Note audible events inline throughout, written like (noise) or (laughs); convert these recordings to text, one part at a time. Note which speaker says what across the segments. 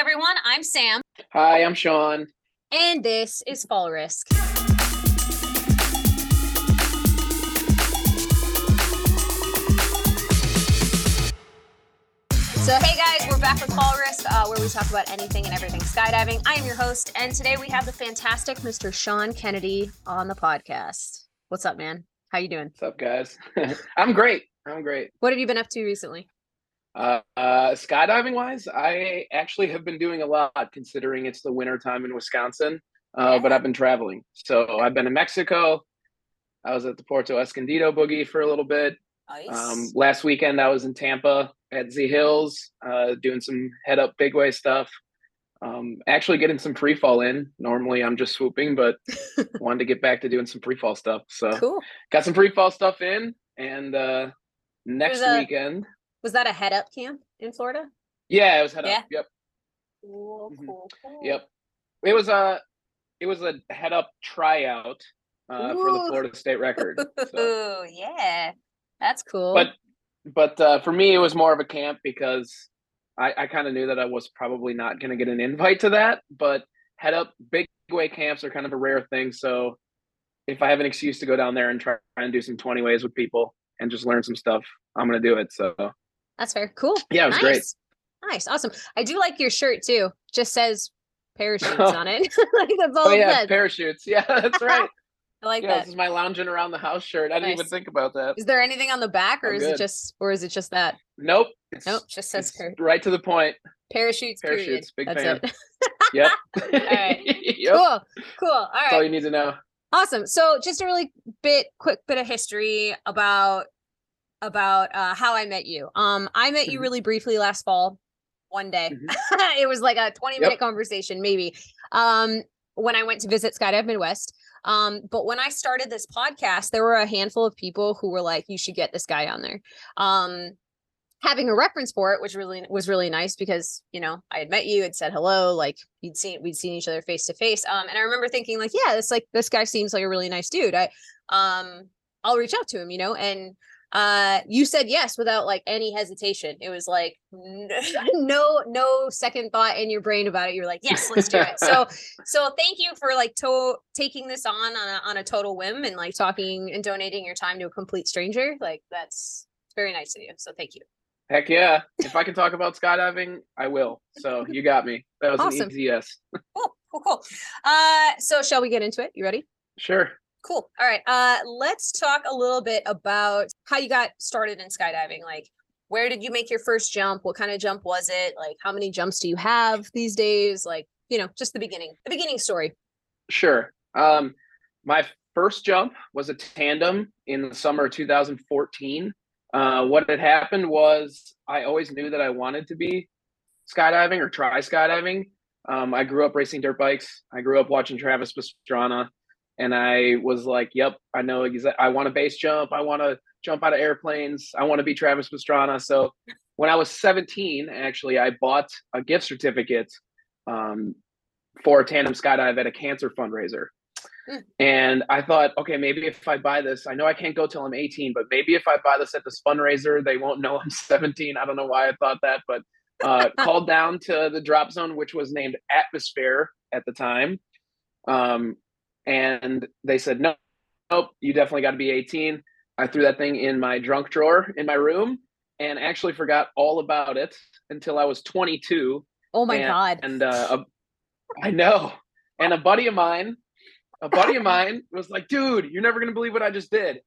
Speaker 1: everyone. I'm Sam,
Speaker 2: Hi, I'm Sean.
Speaker 1: and this is Fall Risk. So, hey guys, we're back with Fall Risk, uh, where we talk about anything and everything skydiving. I am your host, and today we have the fantastic Mr. Sean Kennedy on the podcast. What's up, man? How you doing?
Speaker 2: What's up, guys? (laughs) I'm great. I'm great.
Speaker 1: What have you been up to recently?
Speaker 2: Uh, uh, skydiving wise, I actually have been doing a lot considering it's the winter time in Wisconsin. Uh, but I've been traveling. So I've been in Mexico. I was at the Puerto Escondido boogie for a little bit.
Speaker 1: Nice.
Speaker 2: Um, last weekend, I was in Tampa at Z Hills, uh, doing some head up big way stuff. Um, actually getting some free fall in. Normally, I'm just swooping, but (laughs) wanted to get back to doing some free fall stuff. So
Speaker 1: cool.
Speaker 2: got some free fall stuff in, and uh, next
Speaker 1: a-
Speaker 2: weekend,
Speaker 1: Was that a head up camp in Florida?
Speaker 2: yeah, it was head
Speaker 1: Yeah?
Speaker 2: up. Yep,
Speaker 1: Cool,
Speaker 2: Mhm.
Speaker 1: cool, cool.
Speaker 2: yep. It was a it was a head up tryout uh, for the Florida state record. So. (laughs)
Speaker 1: Ooh, yeah. That's cool.
Speaker 2: But but uh, for me, it was more of a camp because I, I kind of knew that I was probably not going to get an invite to that. But head up big way camps are kind of a rare thing. So if I have an excuse to go down there and try and do some twenty ways with people and just learn some stuff, I'm going to do it. So
Speaker 1: That's fair. Cool.
Speaker 2: yeah, it was
Speaker 1: nice.
Speaker 2: great.
Speaker 1: Nice. Awesome. I do like your shirt too. Just says parachutes (laughs) on it. (laughs) like that's all
Speaker 2: Oh yeah,
Speaker 1: says.
Speaker 2: parachutes. (laughs) Yeah, that's right.
Speaker 1: I like
Speaker 2: yeah,
Speaker 1: that.
Speaker 2: this is my lounging around the house shirt. I didn't even think about that.
Speaker 1: Is there anything on the back or
Speaker 2: I'm
Speaker 1: is it just or is it just that?
Speaker 2: Nope. It's,
Speaker 1: Nope, just says
Speaker 2: it's right to the point.
Speaker 1: parachutes. period.
Speaker 2: Parachutes, big
Speaker 1: That's.
Speaker 2: Yep.
Speaker 1: right.
Speaker 2: yep.
Speaker 1: Cool. Cool. All
Speaker 2: That's all
Speaker 1: right.
Speaker 2: you need to know.
Speaker 1: Awesome. So just a really bit quick bit of history about about uh how I met you. Um I met you
Speaker 2: Mhm.
Speaker 1: really briefly last fall one day.
Speaker 2: Mhm. (laughs)
Speaker 1: it was like a 20 minute
Speaker 2: Yep.
Speaker 1: conversation maybe. Um when I went to visit Skydive Midwest. Um but when I started this podcast there were a handful of people who were like you should get this guy on there. Um having a reference for it which really was really nice because you know i had met you and said hello like you'd seen we'd seen each other face to face um and i remember thinking like yeah this like this guy seems like a really nice dude i um i'll reach out to him you know and uh you said yes without like any hesitation it was like (laughs) no no second thought in your brain about it you're like yes let's do it (laughs) so so thank you for like to taking this on on a, on a total whim and like talking and donating your time to a complete stranger like that's very nice of you so thank you
Speaker 2: Heck yeah. If I can talk about skydiving, I will. So you got me. That was
Speaker 1: Awesome.
Speaker 2: an easy yes.
Speaker 1: Cool, cool, cool. Uh, so shall we get into it? You ready?
Speaker 2: Sure.
Speaker 1: Cool. All right. Uh, let's talk a little bit about how you got started in skydiving. Like, where did you make your first jump? What kind of jump was it? Like, how many jumps do you have these days? Like, you know, just the beginning, the beginning story.
Speaker 2: Sure. Um, my first jump was a tandem in the summer of 2014. Uh, what had happened was I always knew that I wanted to be skydiving or try skydiving. Um, I grew up racing dirt bikes. I grew up watching Travis Pastrana, and I was like, "Yep, I know exactly. I want a base jump. I want to jump out of airplanes. I want to be Travis Pastrana." So when I was 17, actually, I bought a gift certificate um, for a tandem skydive at a cancer fundraiser.
Speaker 1: Mm.
Speaker 2: And I thought, okay, maybe if I buy this, I know I can't go till I'm 18, but maybe if I buy this at this fundraiser, they won't know I'm (laughs) 17. I don't know why I thought that, but uh, (laughs) called down to the drop zone, which was named Atmosphere at the time. Um, and they said, no, nope, you definitely got to be 18. I threw that thing in my drunk drawer in my room and actually forgot all about it until I was 22
Speaker 1: Oh my
Speaker 2: and,
Speaker 1: god.
Speaker 2: And uh, a, I know. And a buddy of mine, a buddy of mine was like, dude, you're never gonna believe what I just did.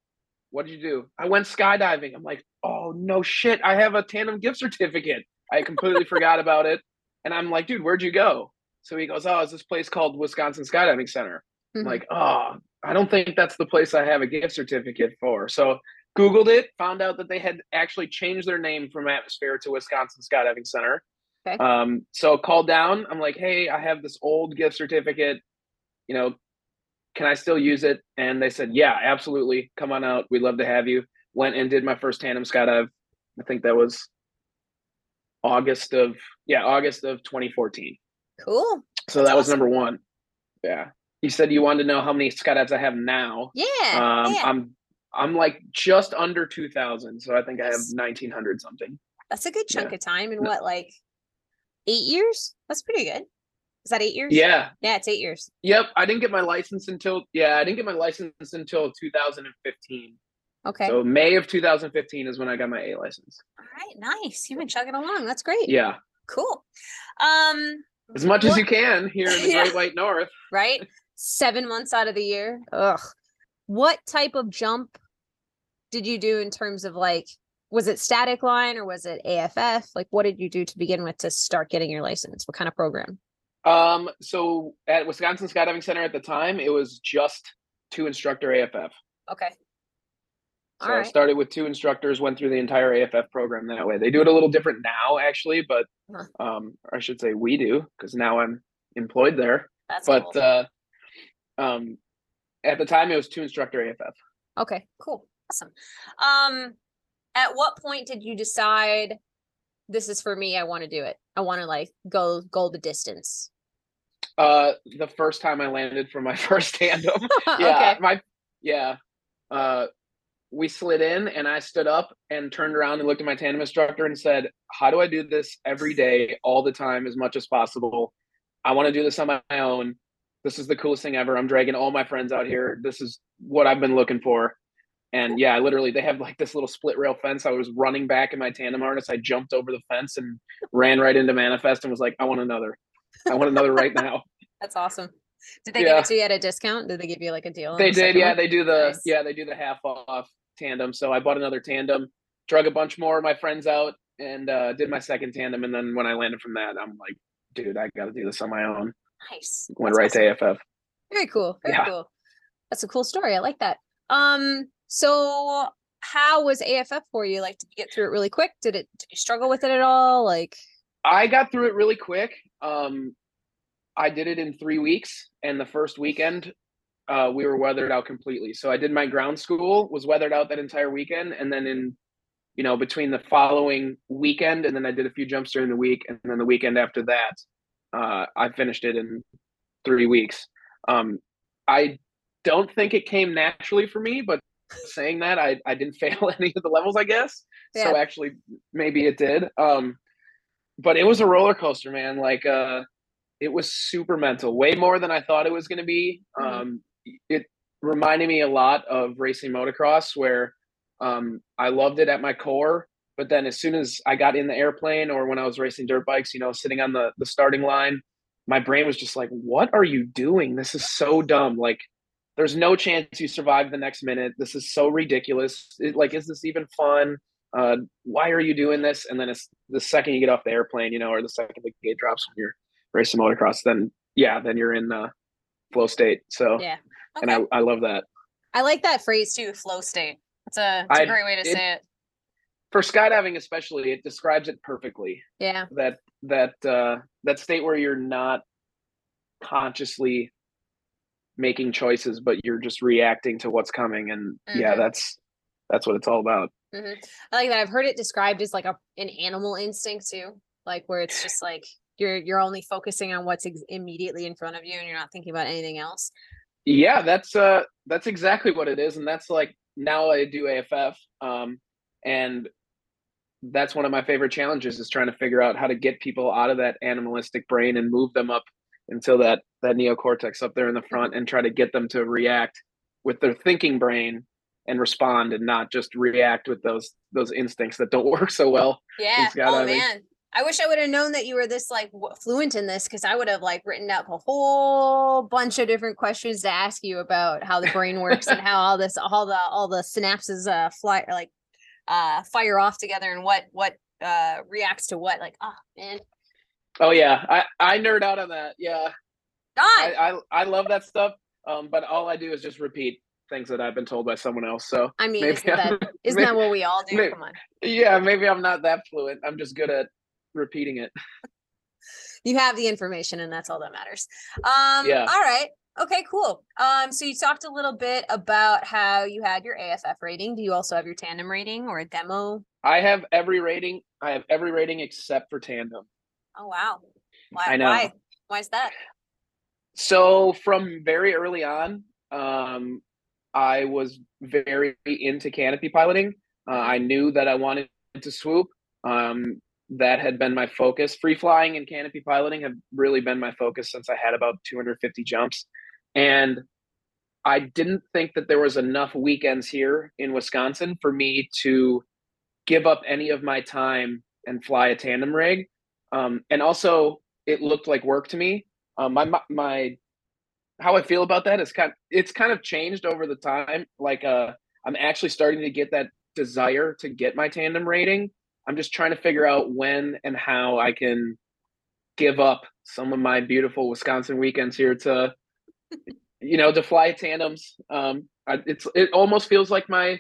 Speaker 2: What did you do? I went skydiving. I'm like, oh no shit, I have a tandem gift certificate. I completely forgot about it. And I'm like, dude, where'd you go? So he goes, oh, it's this place called Wisconsin Skydiving Center. I'm
Speaker 1: Mhm.
Speaker 2: like, oh, I don't think that's the place I have a gift certificate for. So Googled it, found out that they had actually changed their name from Atmosphere to Wisconsin Skydiving Center.
Speaker 1: Okay.
Speaker 2: Um, so called down. I'm like, hey, I have this old gift certificate. You know, can I still use it? And they said, yeah, absolutely. Come on out. We'd love to have you. Went and did my first tandem skydive. I think that was August of yeah, August of 2014.
Speaker 1: cool.
Speaker 2: So
Speaker 1: That's
Speaker 2: that was
Speaker 1: awesome.
Speaker 2: number one. Yeah. You said you wanted to know how many skydives I have now.
Speaker 1: Yeah.
Speaker 2: Um,
Speaker 1: yeah.
Speaker 2: I'm I'm like just under 2,000, so I think I have 1,900 something.
Speaker 1: That's a good chunk
Speaker 2: yeah.
Speaker 1: of time.
Speaker 2: No.
Speaker 1: what, like eight years. That's pretty good. Is that eight years?
Speaker 2: Yeah.
Speaker 1: Yeah, it's eight years.
Speaker 2: Yep. I didn't get my license until yeah, I didn't get my license until 2015.
Speaker 1: Okay.
Speaker 2: So May of 2015 is when I got my A license.
Speaker 1: All right. Nice. You've been chugging along. That's great.
Speaker 2: Yeah.
Speaker 1: Cool. Um,
Speaker 2: As much as you can here in the (laughs)
Speaker 1: Yeah.
Speaker 2: Great White North.
Speaker 1: right? (laughs) Seven months out of the year. Ugh. What type of jump did you do in terms of like, was it static line or was it AFF? Like, what did you do to begin with to start getting your license? What kind of program?
Speaker 2: Um, so at Wisconsin Skydiving Center at the time, it was just two instructor AFF.
Speaker 1: Okay.
Speaker 2: So I started with two instructors, went through the entire AFF program that way. They do it a little different now, actually, but
Speaker 1: Huh.
Speaker 2: um, I should say we do because now I'm employed there.
Speaker 1: That's
Speaker 2: But
Speaker 1: cool.
Speaker 2: uh, um, at the time, it was two instructor AFF.
Speaker 1: Okay, cool. Awesome. Um, at what point did you decide this is for me? I want to do it. I want to like go go the distance.
Speaker 2: Uh, the first time I landed from my (laughs) first tandem, yeah,
Speaker 1: okay.
Speaker 2: my yeah, uh, we slid in and I stood up and turned around and looked at my tandem instructor and said, "How do I do this every day, all the time, as much as possible? I want to do this on my own. This is the coolest thing ever. I'm dragging all my friends out here. This is what I've been looking for." And yeah, literally, they have like this little split rail fence. I was running back in my tandem harness. I jumped over the fence and ran right into Manifest and was like, "I want another. I want another right now." (laughs)
Speaker 1: That's awesome. Did they give it to you at a discount? Did they give you like a deal?
Speaker 2: They
Speaker 1: the
Speaker 2: did, yeah.
Speaker 1: one?
Speaker 2: They do the
Speaker 1: Nice.
Speaker 2: yeah, they do the half off tandem. So I bought another tandem, drug a bunch more of my friends out, and uh, did my second tandem. And then when I landed from that, I'm like, dude, I got to do this on my own.
Speaker 1: Nice.
Speaker 2: Went
Speaker 1: That's
Speaker 2: right
Speaker 1: awesome.
Speaker 2: to AFF.
Speaker 1: Very cool. Very
Speaker 2: Yeah.
Speaker 1: cool. That's a cool story. I like that. Um, so how was AFF for you? Like, did you get through it really quick? Did it did you struggle with it at all? Like,
Speaker 2: I got through it really quick. Um, I did it in three weeks, and the first weekend, uh, we were weathered out completely. So I did my ground school, was weathered out that entire weekend, and then in, you know, between the following weekend, and then I did a few jumps during the week, and then the weekend after that, uh, I finished it in three weeks. Um, I don't think it came naturally for me, but saying that, I I didn't (laughs) fail any of the levels, I guess. So actually, maybe it did. Um, but it was a roller coaster, man. Like, uh, it was super mental, way more than I thought it was going to be.
Speaker 1: Mhm.
Speaker 2: Um, it reminded me a lot of racing motocross, where um, I loved it at my core. But then, as soon as I got in the airplane, or when I was racing dirt bikes, you know, sitting on the the starting line, my brain was just like, "What are you doing? This is so dumb." Like, there's no chance you survive the next minute. This is so ridiculous. It, like, is this even fun? Uh, why are you doing this? And then it's the second you get off the airplane, you know, or the second the gate drops when you're racing motocross, then yeah, then you're in uh, flow state. So,
Speaker 1: yeah.
Speaker 2: and I, I love that.
Speaker 1: I like that phrase too, flow state. It's a, it's a
Speaker 2: I-
Speaker 1: great way to
Speaker 2: it-
Speaker 1: say it.
Speaker 2: For skydiving, especially, it describes it perfectly.
Speaker 1: Yeah.
Speaker 2: That that uh, that state where you're not consciously making choices, but you're just reacting to what's coming. And yeah,
Speaker 1: Mhm.
Speaker 2: that's that's what it's all about.
Speaker 1: hmm I like that. I've heard it described as like a an animal instinct too, like where it's just like you're you're only focusing on what's ex- immediately in front of you, and you're not thinking about anything else.
Speaker 2: Yeah, that's uh that's exactly what it is, and that's like now I do AFF, um, and that's one of my favorite challenges is trying to figure out how to get people out of that animalistic brain and move them up until that that neocortex up there in the front and try to get them to react with their thinking brain and respond and not just react with those those instincts that don't (laughs) work so well.
Speaker 1: Yeah. Oh man. I wish I would have known that you were this like w- fluent in this because I would have like written up a whole bunch of different questions to ask you about how the brain works and how all this all the all the synapses uh fly like uh fire off together and what what uh reacts to what like oh man
Speaker 2: Oh yeah, I I nerd out on that. Yeah, I I, I love that stuff. Um, but all I do is just repeat things that I've been told by someone else. So
Speaker 1: I mean isn't that (laughs) isn't
Speaker 2: maybe-
Speaker 1: that what we all do
Speaker 2: maybe-
Speaker 1: come on
Speaker 2: yeah, maybe I'm not that fluent. I'm just good at repeating it.
Speaker 1: you have the information and that's all that matters um
Speaker 2: Yeah.
Speaker 1: all right okay cool um so you talked a little bit about how you had your aff rating do you also have your tandem rating or a demo
Speaker 2: I have every rating. I have every rating except for tandem.
Speaker 1: oh wow why
Speaker 2: I know.
Speaker 1: why why is that
Speaker 2: So from very early on, um, I was very into canopy piloting. Uh, I knew that I wanted to swoop. Um, that had been my focus. Free flying and canopy piloting have really been my focus since I had about 250 jumps. And I didn't think that there was enough weekends here in Wisconsin for me to give up any of my time and fly a tandem rig. Um, and also, it looked like work to me. Um, my my how I feel about that is kind of, it's kind of changed over the time. Like uh, I'm actually starting to get that desire to get my tandem rating. I'm just trying to figure out when and how I can give up some of my beautiful Wisconsin weekends here to you know, to fly tandems. Um, it's it almost feels like my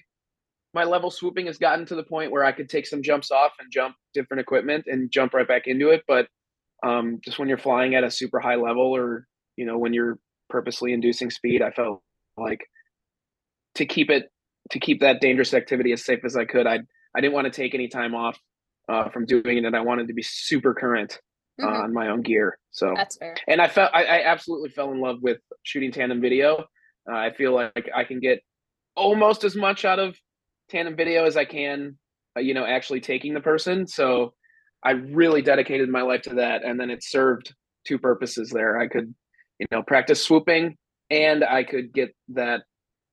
Speaker 2: my level swooping has gotten to the point where I could take some jumps off and jump different equipment and jump right back into it. But um, just when you're flying at a super high level, or you know, when you're purposely inducing speed, I felt like to keep it to keep that dangerous activity as safe as I could. I I didn't want to take any time off uh, from doing it, and I wanted to be super current mm-hmm. on my own gear. So
Speaker 1: that's fair.
Speaker 2: And I felt I, I absolutely fell in love with shooting tandem video. Uh, I feel like I can get almost as much out of tandem video as I can, uh, you know, actually taking the person. So I really dedicated my life to that, and then it served two purposes there. I could, you know, practice swooping, and I could get that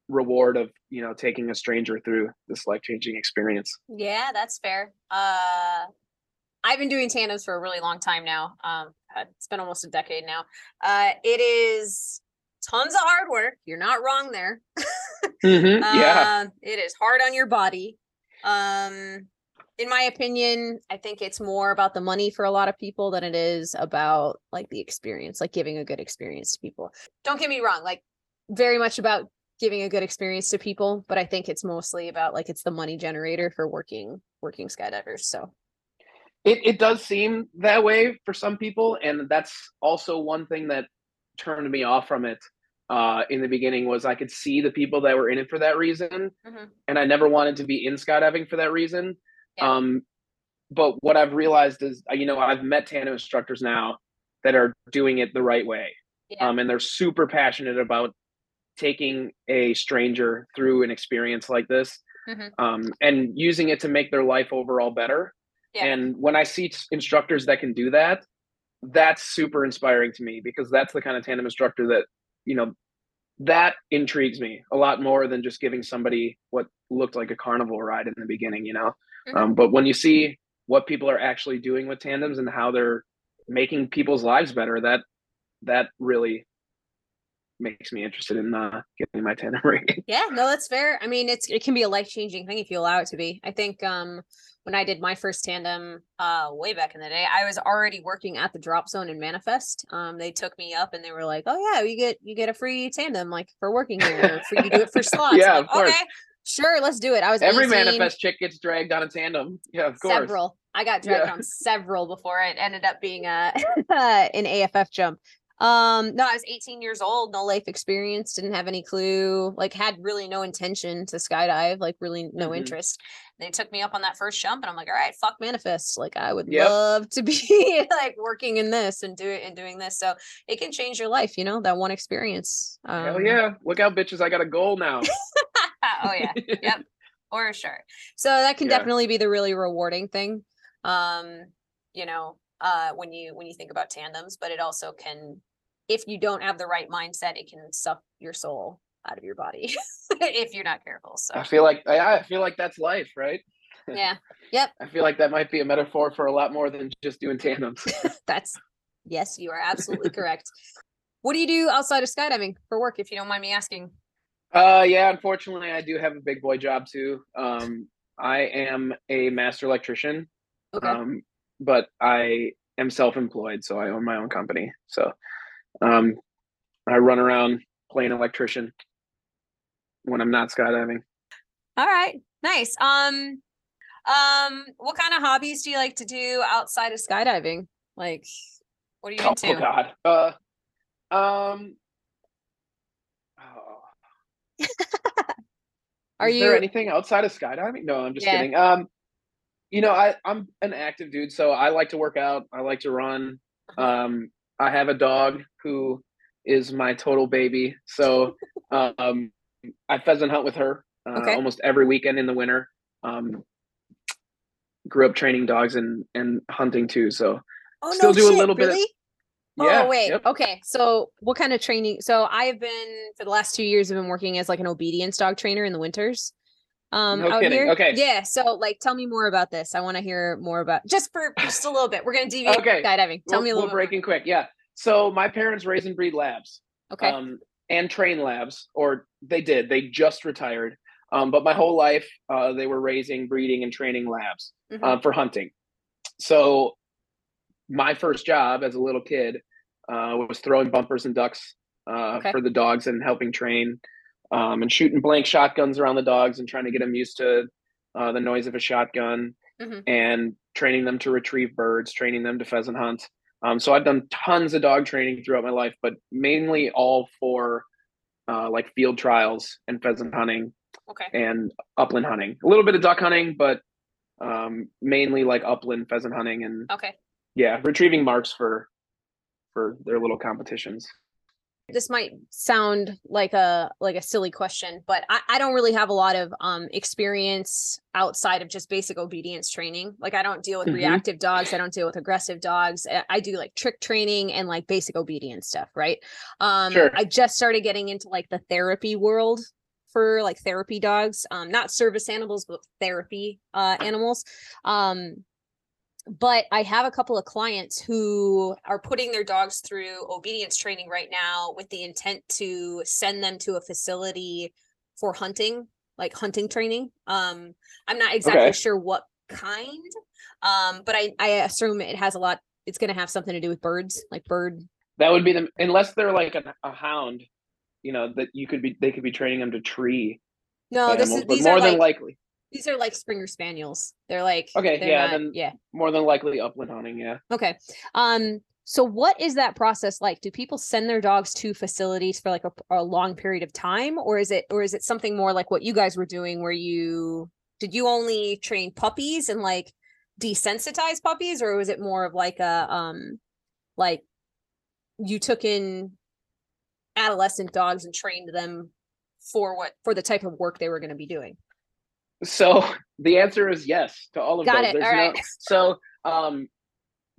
Speaker 2: reward of you know taking a stranger through this life changing experience.
Speaker 1: Yeah, that's fair. Uh, I've been doing tandems for a really long time now. Um, it's been almost a decade now. Uh, it is tons of hard work. You're not wrong there. (laughs)
Speaker 2: mm-hmm, yeah,
Speaker 1: uh, it is hard on your body. Um, in my opinion, I think it's more about the money for a lot of people than it is about like the experience, like giving a good experience to people. Don't get me wrong, like very much about giving a good experience to people, but I think it's mostly about like it's the money generator for working working skydivers. So
Speaker 2: it, it does seem that way for some people and that's also one thing that turned me off from it uh, in the beginning was i could see the people that were in it for that reason mm-hmm. and i never wanted to be in skydiving for that reason yeah. um, but what i've realized is you know i've met tandem instructors now that are doing it the right way yeah. um, and they're super passionate about taking a stranger through an experience like this mm-hmm. um, and using it to make their life overall better yeah. And when I see instructors that can do that, that's super inspiring to me because that's the kind of tandem instructor that, you know, that intrigues me a lot more than just giving somebody what looked like a carnival ride in the beginning, you know. Mm-hmm. Um, but when you see what people are actually doing with tandems and how they're making people's lives better, that that really makes me interested in uh, getting my tandem (laughs) rating.
Speaker 1: Yeah, no, that's fair. I mean, it's it can be a life changing thing if you allow it to be. I think um when I did my first tandem uh way back in the day, I was already working at the drop zone in Manifest. Um they took me up and they were like, Oh yeah, you get you get a free tandem like for working here for you do it for (laughs) slots.
Speaker 2: yeah,
Speaker 1: like,
Speaker 2: of course. Okay,
Speaker 1: sure, let's do it. I was
Speaker 2: every 18, Manifest chick gets dragged on a tandem. Yeah, of course.
Speaker 1: Several. I got dragged yeah. on several before it ended up being a (laughs) an AFF jump. Um, no, I was 18 years old, no life experience, didn't have any clue, like had really no intention to skydive, like really no mm-hmm. interest. They took me up on that first jump and I'm like, all right, fuck manifest. Like I would yep. love to be (laughs) like working in this and do it and doing this. So it can change your life, you know, that one experience.
Speaker 2: Um, Hell yeah. Look out, bitches. I got a goal now. (laughs)
Speaker 1: oh yeah. yep. (laughs) For sure. So that can yeah. definitely be the really rewarding thing. Um, you know, uh when you when you think about tandems, but it also can if you don't have the right mindset, it can suck your soul out of your body (laughs) if you're not careful. So
Speaker 2: I feel like I feel like that's life, right?
Speaker 1: Yeah. (laughs) Yep.
Speaker 2: I feel like that might be a metaphor for a lot more than just doing tandems. (laughs)
Speaker 1: that's yes, you are absolutely correct. What do you do outside of skydiving for work, if you don't mind me asking?
Speaker 2: Uh, yeah, unfortunately, I do have a big boy job too. Um, I am a master electrician. Okay. Um, but I am self-employed, so I own my own company. So um, I run around playing electrician when I'm not skydiving.
Speaker 1: All right, nice. Um, um, what kind of hobbies do you like to do outside of skydiving? Like, what are you oh, into?
Speaker 2: Oh God. Uh, um. Oh. (laughs)
Speaker 1: are
Speaker 2: Is
Speaker 1: you
Speaker 2: there anything outside of skydiving? No, I'm just yeah. kidding. Um, you know, I I'm an active dude, so I like to work out. I like to run. Uh-huh. Um, I have a dog who is my total baby. So um, I pheasant hunt with her uh, okay. almost every weekend in the winter. Um, grew up training dogs and and hunting too. So
Speaker 1: Oh
Speaker 2: Still
Speaker 1: no,
Speaker 2: do a
Speaker 1: shit,
Speaker 2: little bit of- yeah,
Speaker 1: oh wait.
Speaker 2: yep.
Speaker 1: Okay. So what kind of training? So I've been for the last two years. I've been working as like an obedience dog trainer in the winters. Um,
Speaker 2: No
Speaker 1: out
Speaker 2: kidding,
Speaker 1: here.
Speaker 2: okay.
Speaker 1: Yeah. So like, tell me more about this. I want to hear more about just for just a little bit. We're gonna deviate
Speaker 2: Okay.
Speaker 1: skydiving. Tell
Speaker 2: we'll,
Speaker 1: me a
Speaker 2: we'll
Speaker 1: little bit.
Speaker 2: break in quick. Yeah. So my parents raise and breed labs.
Speaker 1: Okay.
Speaker 2: um, and train labs, or they did. They just retired. Um, but my whole life, uh, they were raising, breeding, and training labs
Speaker 1: Mhm.
Speaker 2: uh, for hunting. So my first job as a little kid uh, was throwing bumpers and ducks uh,
Speaker 1: Okay.
Speaker 2: for the dogs and helping train um, and shooting blank shotguns around the dogs and trying to get them used to uh, the noise of a shotgun
Speaker 1: Mhm.
Speaker 2: and training them to retrieve birds, training them to pheasant hunt. Um, so I've done tons of dog training throughout my life, but mainly all for uh, like field trials and pheasant hunting
Speaker 1: okay.
Speaker 2: and upland hunting. A little bit of duck hunting, but um, mainly like upland pheasant hunting and
Speaker 1: Okay.
Speaker 2: yeah, retrieving marks for for their little competitions.
Speaker 1: This might sound like a like a silly question but I, I don't really have a lot of um experience outside of just basic obedience training. Like i don't deal with
Speaker 2: Mhm.
Speaker 1: reactive dogs. I don't deal with aggressive dogs. I- i do like trick training and like basic obedience stuff right? Um
Speaker 2: Sure.
Speaker 1: i just started getting into like the therapy world for like therapy dogs. Um not service animals but therapy uh animals. Um but I have a couple of clients who are putting their dogs through obedience training right now with the intent to send them to a facility for hunting, like hunting training. Um, I'm not exactly
Speaker 2: Okay.
Speaker 1: sure what kind, um, but I, I assume it has a lot. It's going to have something to do with birds, like bird.
Speaker 2: That would be the unless they're like a, a hound, you know, that you could be they could be training them to tree
Speaker 1: No, this
Speaker 2: animals,
Speaker 1: is
Speaker 2: but more
Speaker 1: are
Speaker 2: than
Speaker 1: like
Speaker 2: likely,
Speaker 1: these are like Springer Spaniels. They're like
Speaker 2: Okay,
Speaker 1: they're
Speaker 2: yeah,
Speaker 1: not-
Speaker 2: then-
Speaker 1: yeah.
Speaker 2: more than likely upland hunting. Yeah.
Speaker 1: Okay. Um, so what is that process like? Do people send their dogs to facilities for like a, a long period of time or is it or is it something more like what you guys were doing where you did you only train puppies and like desensitize puppies or was it more of like a um like you took in adolescent dogs and trained them for what for the type of work they were going to be doing?
Speaker 2: So (laughs) the answer is yes to all of
Speaker 1: Got
Speaker 2: those.
Speaker 1: it, all right. (laughs)
Speaker 2: So um,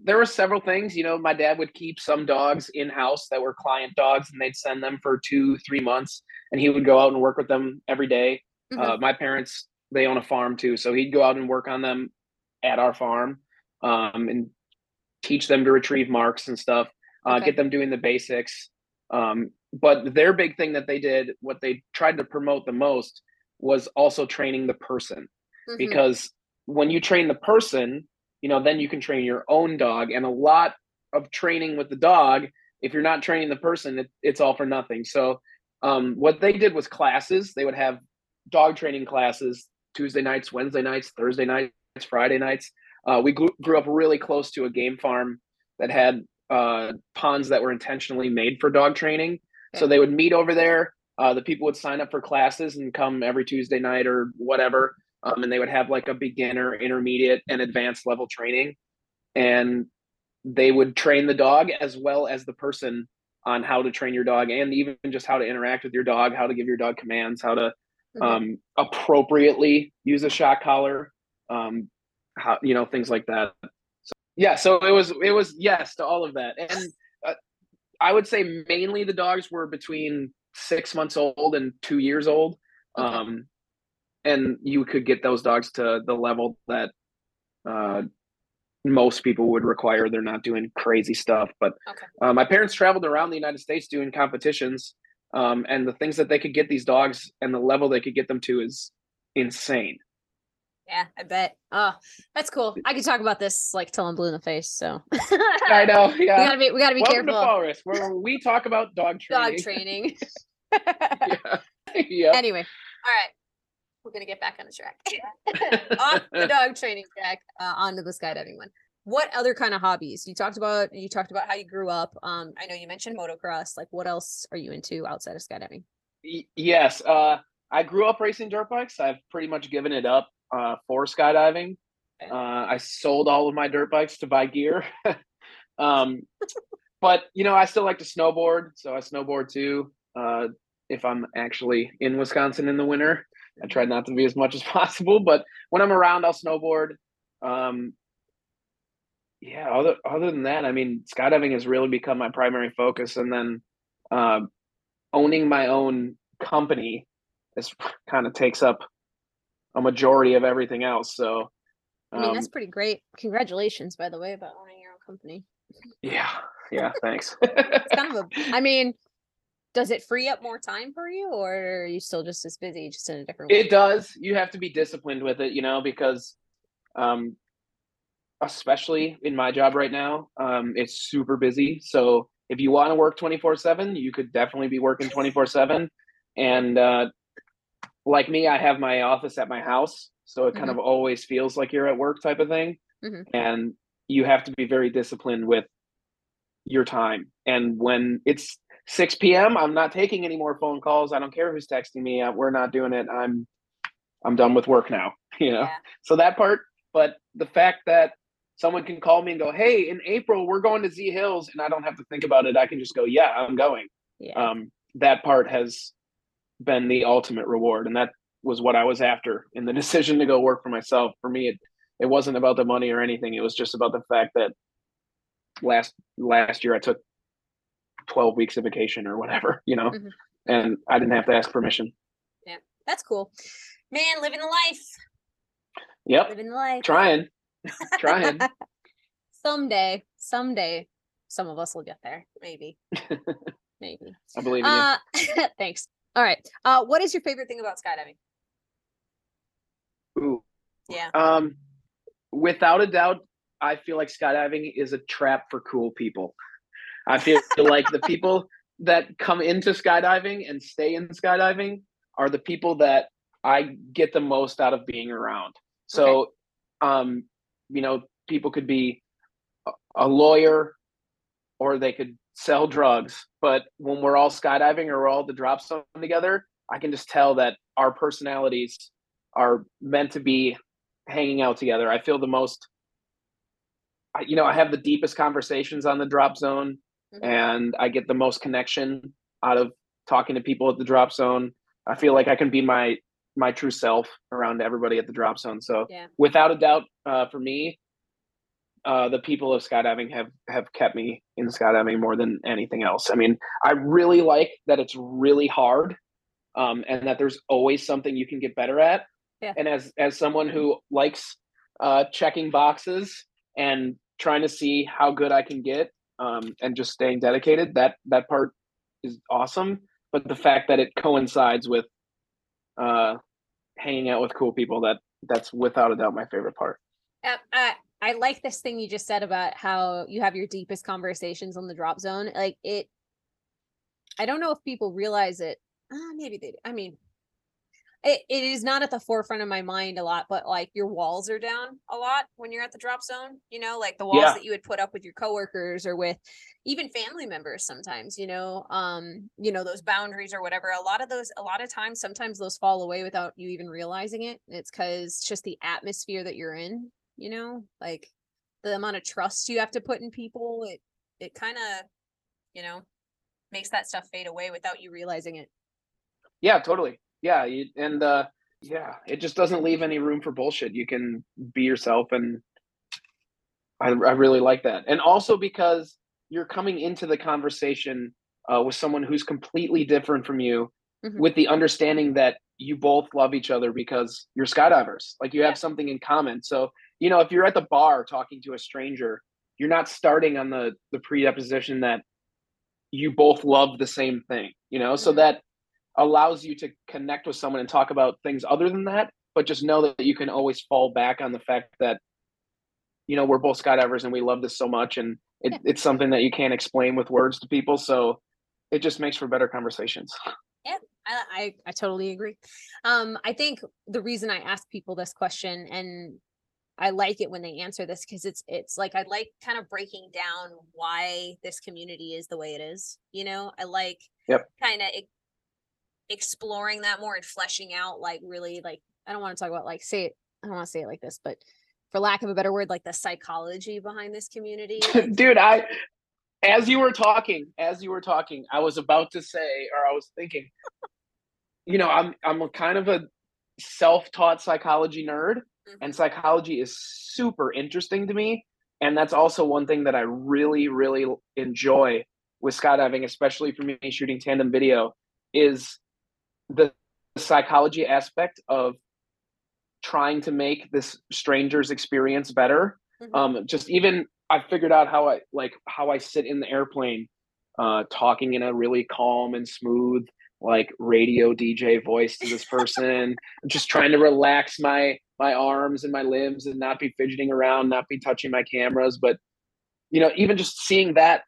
Speaker 2: there were several things. You know, my dad would keep some dogs in house that were client dogs, and they'd send them for two, three months, and he would go out and work with them every day.
Speaker 1: Mhm.
Speaker 2: Uh, my parents they own a farm too, so he'd go out and work on them at our farm um, and teach them to retrieve marks and stuff. Uh,
Speaker 1: Okay.
Speaker 2: Get them doing the basics. Um, but their big thing that they did, what they tried to promote the most, was also training the person
Speaker 1: Mhm.
Speaker 2: because when you train the person, you know, then you can train your own dog. And a lot of training with the dog, if you're not training the person, it, it's all for nothing. So, um, what they did was classes. They would have dog training classes Tuesday nights, Wednesday nights, Thursday nights, Friday nights. Uh, we grew, grew up really close to a game farm that had uh, ponds that were intentionally made for dog training. So they would meet over there. Uh, the people would sign up for classes and come every Tuesday night or whatever. Um, and they would have like a beginner, intermediate, and advanced level training. And they would train the dog as well as the person on how to train your dog and even just how to interact with your dog, how to give your dog commands, how to
Speaker 1: Mhm.
Speaker 2: um, appropriately use a shock collar, um, how you know things like that. So, yeah, so it was it was yes to all of that, and uh, I would say mainly the dogs were between six months old and two years old,
Speaker 1: Okay.
Speaker 2: um, and you could get those dogs to the level that uh, most people would require. They're not doing crazy stuff, but
Speaker 1: Okay.
Speaker 2: uh, my parents traveled around the United States doing competitions, um, and the things that they could get these dogs and the level they could get them to is insane.
Speaker 1: Yeah, I bet. Oh, that's cool. I could talk about this like till I'm blue in the face. So (laughs)
Speaker 2: I know. Yeah.
Speaker 1: we gotta be we gotta be
Speaker 2: Welcome to
Speaker 1: careful.
Speaker 2: Fall Risk, where we talk about dog training.
Speaker 1: Dog training. (laughs) (laughs)
Speaker 2: yeah. yeah.
Speaker 1: anyway, all right. We're gonna get back on the track. Off the dog training track, uh, onto the skydiving one. What other kind of hobbies? You talked about you talked about how you grew up. Um, I know you mentioned motocross. Like what else are you into outside of skydiving?
Speaker 2: Y- yes. Uh, I grew up racing dirt bikes. I've pretty much given it up uh, for skydiving. Uh, I sold all of my dirt bikes to buy gear. (laughs) um, but you know, I still like to snowboard, so I snowboard too. Uh, if I'm actually in Wisconsin in the winter, I try not to be as much as (laughs) possible. But when I'm around, I'll snowboard. Um, yeah, other other than that, I mean, skydiving has really become my primary focus, and then uh, owning my own company is (laughs) kind of takes up a majority of everything else. So,
Speaker 1: I mean, that's um pretty great. Congratulations, by the way, about owning your own company.
Speaker 2: Yeah, yeah, thanks. (laughs)
Speaker 1: it's kind of a. I mean, does it free up more time for you, or are you still just as busy, just in a different?
Speaker 2: Way? It does. You have to be disciplined with it, you know, because um, especially in my job right now, um, it's super busy. So if you want to work 24 7, you could definitely be working 24 7. And uh, like me, I have my office at my house. So it kind mm-hmm. of always feels like you're at work type of thing. Mm-hmm. And you have to be very disciplined with your time. And when it's 6 p.m., I'm not taking any more phone calls. I don't care who's texting me. We're not doing it. I'm I'm done with work now. (laughs) You know, yeah. so that part. But the fact that someone can call me and go, "Hey, in April we're going to Z Hills," and I don't have to think about it. I can just go, "Yeah, I'm going." Yeah. Um, that part has been the ultimate reward, and that was what I was after in the (laughs) decision to go work for myself. For me, it it wasn't about the money or anything. It was just about the fact that last last year I took 12 weeks of vacation or whatever, (laughs) you know, mm-hmm. and I didn't have to ask permission.
Speaker 1: Yeah, that's cool. Man, living the life.
Speaker 2: Yep.
Speaker 1: Living the life.
Speaker 2: Trying. (laughs) Trying.
Speaker 1: someday, someday, some of us will get there. Maybe. Maybe.
Speaker 2: I believe in uh,
Speaker 1: you. thanks. All right. Uh, what is your favorite thing about skydiving?
Speaker 2: Ooh.
Speaker 1: Yeah.
Speaker 2: Um, without a doubt, I feel like skydiving is a trap for cool people. I feel (laughs) like the people that come into skydiving and stay in skydiving are the people that I get the most out of being around. So, okay. um, you know, people could be a lawyer or they could sell drugs. But when we're all skydiving or we're all the drop zone together, I can just tell that our personalities are meant to be hanging out together. I feel the most, you know, I have the deepest conversations on the drop zone mm-hmm. and I get the most connection out of talking to people at the drop zone. I feel like I can be my my true self around everybody at the drop zone. So yeah. without a doubt, uh, for me, uh, the people of skydiving have have kept me in skydiving more than anything else. I mean, I really like that it's really hard, um, and that there's always something you can get better at. Yeah. And as as someone who likes uh, checking boxes and trying to see how good I can get, um, and just staying dedicated, that that part is awesome. But the fact that it coincides with uh, hanging out with cool people that that's without a doubt my favorite part.
Speaker 1: Uh, I I like this thing you just said about how you have your deepest conversations on the drop zone. Like it, I don't know if people realize it. Uh, maybe they. Do. I mean, it, it is not at the forefront of my mind a lot, but like your walls are down a lot when you're at the drop zone, you know, like the walls yeah. that you would put up with your coworkers or with even family members sometimes, you know, um, you know, those boundaries or whatever. A lot of those, a lot of times, sometimes those fall away without you even realizing it. It's because just the atmosphere that you're in, you know, like the amount of trust you have to put in people, it it kind of, you know, makes that stuff fade away without you realizing it.
Speaker 2: Yeah, totally. Yeah you, and uh yeah it just doesn't leave any room for bullshit. You can be yourself and i, I really like that. And also because you're coming into the conversation uh, with someone who's completely different from you mm-hmm. with the understanding that you both love each other because you're skydivers. Like you have something in common. So you know if you're at the bar talking to a stranger you're not starting on the the presupposition that you both love the same thing you know mm-hmm. so that allows you to connect with someone and talk about things other than that but just know that you can always fall back on the fact that you know we're both skydivers and we love this so much and it, yeah. it's something that you can't explain with words to people so it just makes for better conversations (laughs)
Speaker 1: yeah I, I, I totally agree um i think the reason i ask people this question and I like it when they answer this because it's it's like I like kind of breaking down why this community is the way it is. You know, I like
Speaker 2: yep.
Speaker 1: kind of exploring that more and fleshing out like really like I don't want to talk about like say it I don't want to say it like this, but for lack of a better word, like the psychology behind this community. (laughs)
Speaker 2: Dude, I as you were talking, as you were talking, I was about to say, or I was thinking, you know, I'm I'm a kind of a self-taught psychology nerd. Mm-hmm. and psychology is super interesting to me. And that's also one thing that I really, really enjoy with skydiving, especially for me shooting tandem video, is the psychology aspect of trying to make this stranger's experience better. Mm-hmm. Um, just even I figured out how I like how I sit in the airplane, uh, talking in a really calm and smooth like radio DJ voice to this (laughs) person. just trying to relax my my arms and my limbs and not be fidgeting around, not be touching my cameras. But you know, even just seeing that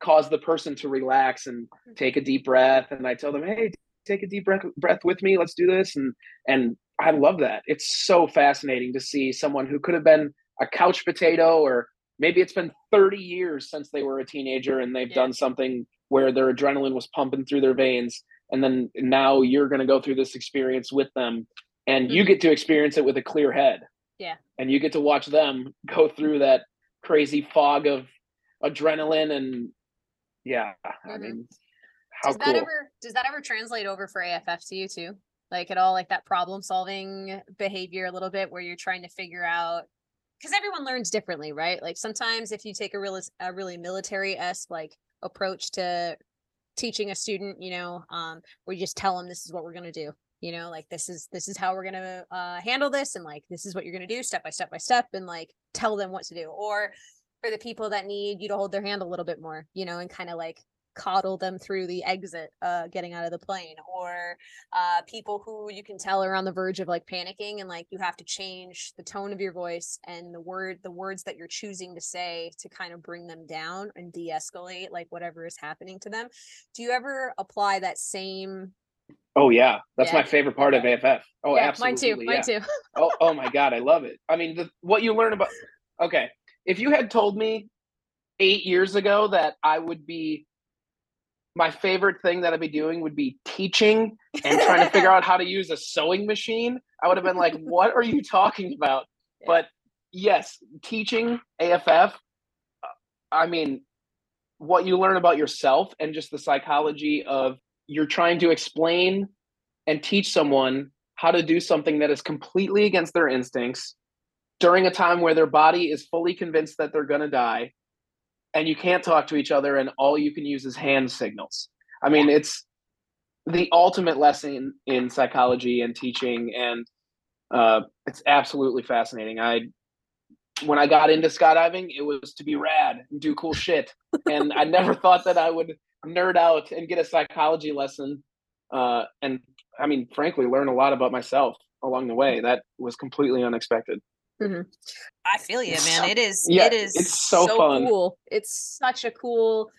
Speaker 2: cause the person to relax and take a deep breath. And I tell them, hey, take a deep breath breath with me. Let's do this. And and I love that. It's so fascinating to see someone who could have been a couch potato or maybe it's been 30 years since they were a teenager and they've yeah. done something where their adrenaline was pumping through their veins and then now you're going to go through this experience with them and mm-hmm. you get to experience it with a clear head.
Speaker 1: Yeah.
Speaker 2: And you get to watch them go through that crazy fog of adrenaline and yeah mm-hmm. i mean how
Speaker 1: does that ever does that ever translate over for aff to you too? Like at all like that problem solving behavior a little bit where you're trying to figure out because everyone learns differently right? Like sometimes if you take a really a really military-esque like approach to teaching a student you know um where you just tell them this is what we're going to do you know like this is this is how we're to uh handle this and like this is what you're to do step by step by step and like tell them what to do or for the people that need you to hold their hand a little bit more you know and kind of like coddle them through the exit uh getting out of the plane or uh people who you can tell are on the verge of like panicking and like you have to change the tone of your voice and the word the words that you're choosing to say to kind of bring them down and de-escalate like whatever is happening to them. Do you ever apply that same
Speaker 2: Oh yeah, that's yeah. my favorite part of AFF. Oh,
Speaker 1: yeah,
Speaker 2: absolutely.
Speaker 1: Mine too. Mine
Speaker 2: yeah.
Speaker 1: too.
Speaker 2: oh, oh my god, I love it. I mean, the, what you learn about. Okay, if you had told me eight years ago that I would be my favorite thing that I'd be doing would be teaching and trying to figure out (laughs) how to use a sewing machine. I would have been like, what are you talking about? But yes, teaching AFF, uh, I mean, what you learn about yourself and just the psychology of you're trying to explain and teach someone how to do something that is completely against their instincts during a time where their body is fully convinced that they're going to die and you can't talk to each other and all you can use is hand signals. I mean it's the ultimate lesson in psychology and teaching and uh, it's absolutely fascinating. I when i got into skydiving it was to be rad and do cool shit. And i never thought that i would nerd out and get a psychology lesson uh, and i mean frankly learn a lot about myself along the way that was completely unexpected
Speaker 1: Mm-hmm. I feel you, man. It is. Yeah, it is.
Speaker 2: It's so, so
Speaker 1: cool. It's such a cool.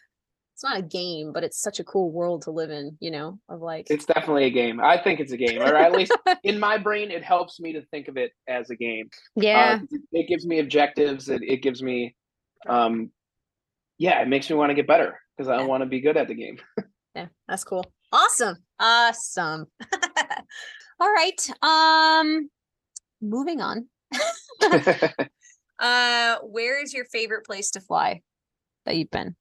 Speaker 1: It's not a game, but it's such a cool world to live in. You know, of like.
Speaker 2: It's definitely a game. I think it's a game, or at least (laughs) in my brain, it helps me to think of it as a game.
Speaker 1: Yeah.
Speaker 2: Uh, it gives me objectives. It, it gives me, um, yeah, it makes me want to get better because I yeah. want to be good at the game. (laughs)
Speaker 1: yeah, that's cool. Awesome. Awesome. (laughs) All right. Um, moving on (laughs) uh, where is your favorite place to fly that you've been?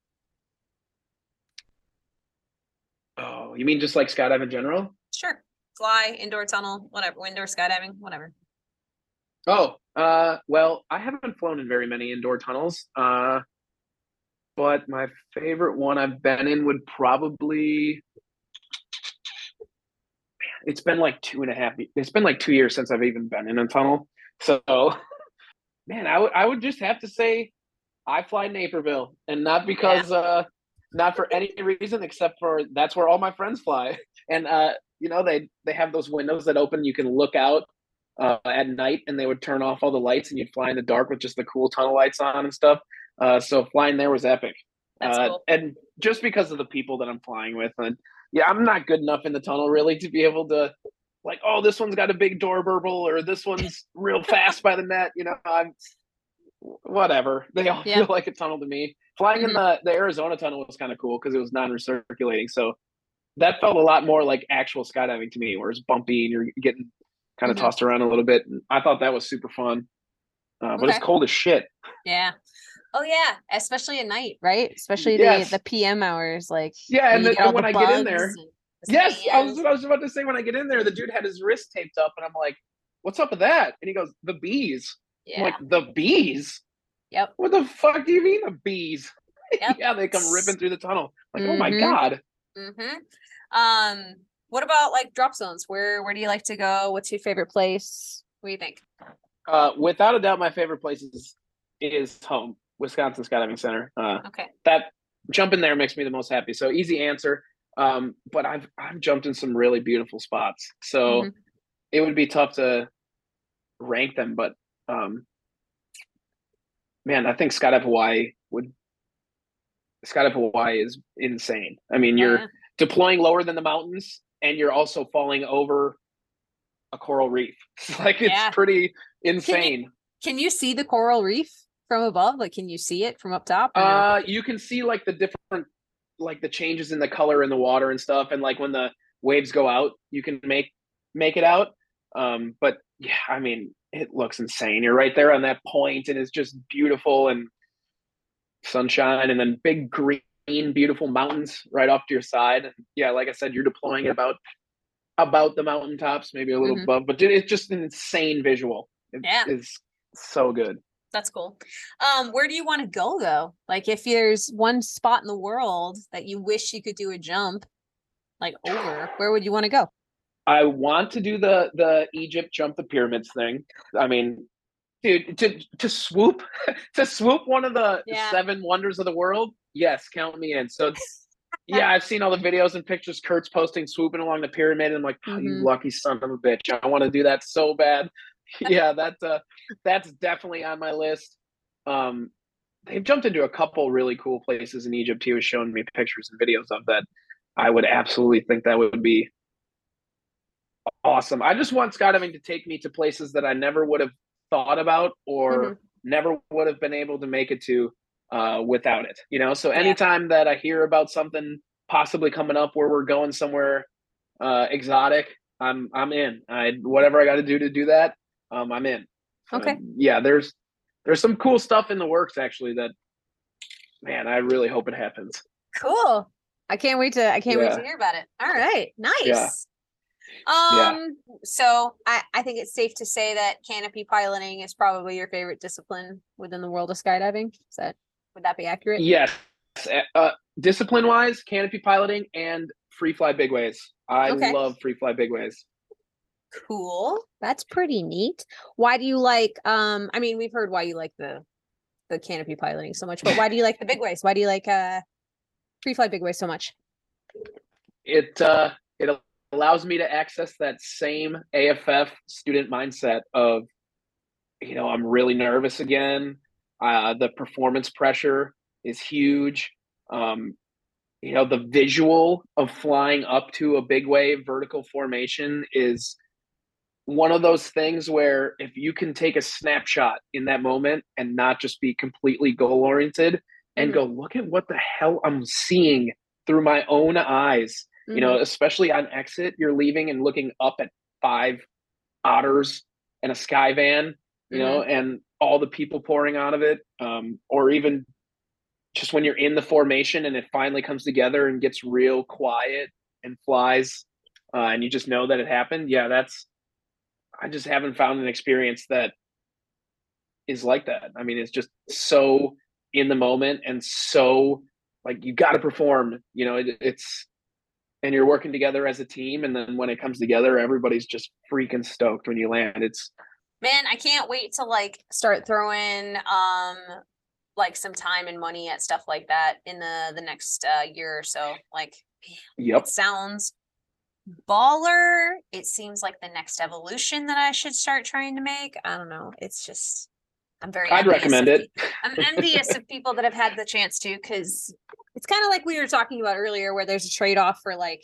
Speaker 2: Oh, you mean just like skydive in general?
Speaker 1: Sure. Fly, indoor tunnel, whatever, indoor skydiving, whatever.
Speaker 2: Oh, uh, well, I haven't flown in very many indoor tunnels. Uh, but my favorite one I've been in would probably it's been like two and a half it's been like two years since i've even been in a tunnel so, (laughs) man, I would I would just have to say I fly Naperville, and not because yeah. uh, not for any reason except for that's where all my friends fly, (laughs) and uh, you know they they have those windows that open. You can look out uh, at night, and they would turn off all the lights, and you'd fly in the dark with just the cool tunnel lights on and stuff. Uh, so flying there was epic. Uh, cool. And just because of the people that I'm flying with, and yeah, I'm not good enough in the tunnel really to be able to like, oh, this one's got a big door burble or this one's (laughs) real fast by the net. You know, I'm whatever. They all yeah. feel like a tunnel to me. Flying mm-hmm. in the, the Arizona tunnel was kind of cool because it was non-recirculating. So that felt a lot more like actual skydiving to me, where it's bumpy and you're getting kind of mm-hmm. tossed around a little bit. And I thought that was super fun. Uh, but okay. it's cold as shit.
Speaker 1: Yeah. Oh yeah, especially at night, right? Especially yes. the the PM hours, like
Speaker 2: yeah. And, the, and when I get in there, Yes, I was, I was about to say when I get in there, the dude had his wrist taped up, and I'm like, what's up with that? And he goes, the bees. I'm
Speaker 1: Yeah.
Speaker 2: like, the bees?
Speaker 1: Yep.
Speaker 2: What the fuck do you mean the bees? (laughs)
Speaker 1: Yep.
Speaker 2: yeah, they come ripping through the tunnel. Like, oh my
Speaker 1: Mhm.
Speaker 2: god.
Speaker 1: Mm-hmm. Um, what about like drop zones? Where where do you like to go? What's your favorite place? What do you think?
Speaker 2: Uh, without a doubt, my favorite place is is home, Wisconsin Skydiving Center. Uh,
Speaker 1: Okay.
Speaker 2: that jumping there makes me the most happy. So easy answer. Um, but I've I've jumped in some really beautiful spots. So
Speaker 1: Mhm.
Speaker 2: it would be tough to rank them, but um, man, I think Skydive Hawaii would. Skydive Hawaii is insane. I mean, you're
Speaker 1: Yeah.
Speaker 2: deploying lower than the mountains, and you're also falling over a coral reef. (laughs) like it's
Speaker 1: Yeah.
Speaker 2: pretty insane.
Speaker 1: Can you see the coral reef from above? Like, can you see it from up top?
Speaker 2: Uh, you can see like the different, like the changes in the color in the water and stuff, and like when the waves go out, you can make make it out. Um, but yeah, I mean, it looks insane. You're right there on that point, and it's just beautiful and sunshine, and then big green, beautiful mountains right off to your side. And yeah, like I said, you're deploying at about about the mountaintops, maybe a little
Speaker 1: Mhm.
Speaker 2: above, but it- it's just an insane visual. It
Speaker 1: Yeah.
Speaker 2: is so good.
Speaker 1: That's cool. Um, where do you want to go though? Like, if there's one spot in the world that you wish you could do a jump, like over, where would you want to go?
Speaker 2: I want to do the the Egypt jump the pyramids thing. I mean, dude, to to swoop (laughs) to swoop one of the
Speaker 1: Yeah.
Speaker 2: seven wonders of the world. Yes, count me in. So (laughs) yeah, I've seen all the videos and pictures Kurt's posting swooping along the pyramid, and I'm like, oh, you
Speaker 1: Mhm.
Speaker 2: lucky son of a bitch. I want to do that so bad. Yeah, that's uh that's definitely on my list. Um they've jumped into a couple really cool places in Egypt. He was showing me pictures and videos of that. I would absolutely think that would be awesome. I just want skydiving to take me to places that I never would have thought about or
Speaker 1: Mhm.
Speaker 2: never would have been able to make it to uh, without it. You know, so
Speaker 1: Yeah.
Speaker 2: anytime that I hear about something possibly coming up where we're going somewhere uh, exotic, I'm I'm in. I whatever I got to do to do that, um, I'm in.
Speaker 1: Okay.
Speaker 2: Uh, yeah, there's there's some cool stuff in the works actually that, man, I really hope it happens.
Speaker 1: Cool. I can't wait to I can't wait to hear about it. All right. Nice.
Speaker 2: Yeah.
Speaker 1: Um so I I think it's safe to say that canopy piloting is probably your favorite discipline within the world of skydiving. Is that would that be accurate?
Speaker 2: Yes. Uh, discipline wise, canopy piloting and free fly big ways. I
Speaker 1: Okay.
Speaker 2: love free fly big ways.
Speaker 1: Cool. That's pretty neat. Why do you like um I mean we've heard why you like the the canopy piloting so much, but why do you like the big ways? Why do you like uh free flight big ways so much?
Speaker 2: It uh, it allows me to access that same AFF student mindset of, you know, I'm really nervous again. Uh, the performance pressure is huge. Um, you know, the visual of flying up to a big way vertical formation is one of those things where if you can take a snapshot in that moment and not just be completely goal oriented and
Speaker 1: Mhm.
Speaker 2: go, look at what the hell I'm seeing through my own eyes. You know, especially on exit, you're leaving and looking up at five otters and a Skyvan, you know, and all the people pouring out of it. Um, or even just when you're in the formation and it finally comes together and gets real quiet and flies, uh, and you just know that it happened. Yeah, that's I just haven't found an experience that is like that. I mean, it's just so in the moment and so like you got to perform. You know, it, it's and you're working together as a team, and then when it comes together, everybody's just freaking stoked when you land. It's
Speaker 1: Man, I can't wait to like start throwing um like some time and money at stuff like that in the the next uh year or so. Like
Speaker 2: yep.
Speaker 1: it sounds baller. It seems like the next evolution that I should start trying to make. I don't know. It's just I'm very
Speaker 2: I'd recommend it.
Speaker 1: I'm envious of people that have had the chance to because it's kind of like we were talking about earlier where there's a trade-off for like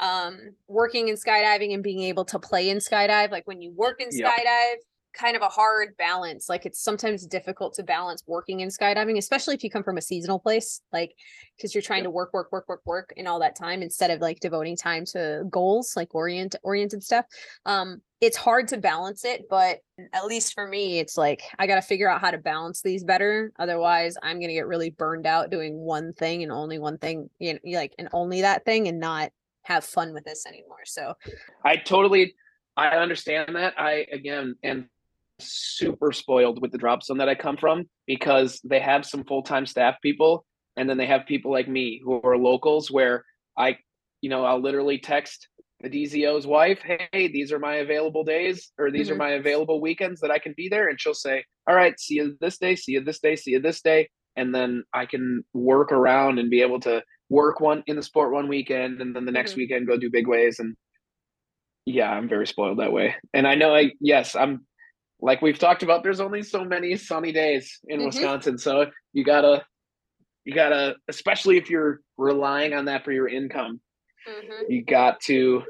Speaker 1: um working in skydiving and being able to play in skydive like when you work in
Speaker 2: Yep.
Speaker 1: skydive kind of a hard balance like it's sometimes difficult to balance working in skydiving especially if you come from a seasonal place like because you're trying
Speaker 2: Yep.
Speaker 1: to work work work work work in all that time instead of like devoting time to goals like orient oriented stuff um it's hard to balance it but at least for me it's like i got to figure out how to balance these better otherwise i'm going to get really burned out doing one thing and only one thing you know like and only that thing and not have fun with this anymore so
Speaker 2: I totally I understand that. I again am super spoiled with the drop zone that I come from because they have some full time staff people, and then they have people like me who are locals where I, you know, I'll literally text the DZO's wife, hey, these are my available days or these mm-hmm. are my available weekends that I can be there. And she'll say, all right, see you this day, see you this day, see you this day. And then I can work around and be able to work one in the sport one weekend and then the next mm-hmm. weekend go do big ways. And yeah, I'm very spoiled that way. And I know I, yes, I'm like we've talked about, there's only so many sunny days in mm-hmm. Wisconsin. So you gotta, you gotta, especially if you're relying on that for your income, Mm-hmm. You got to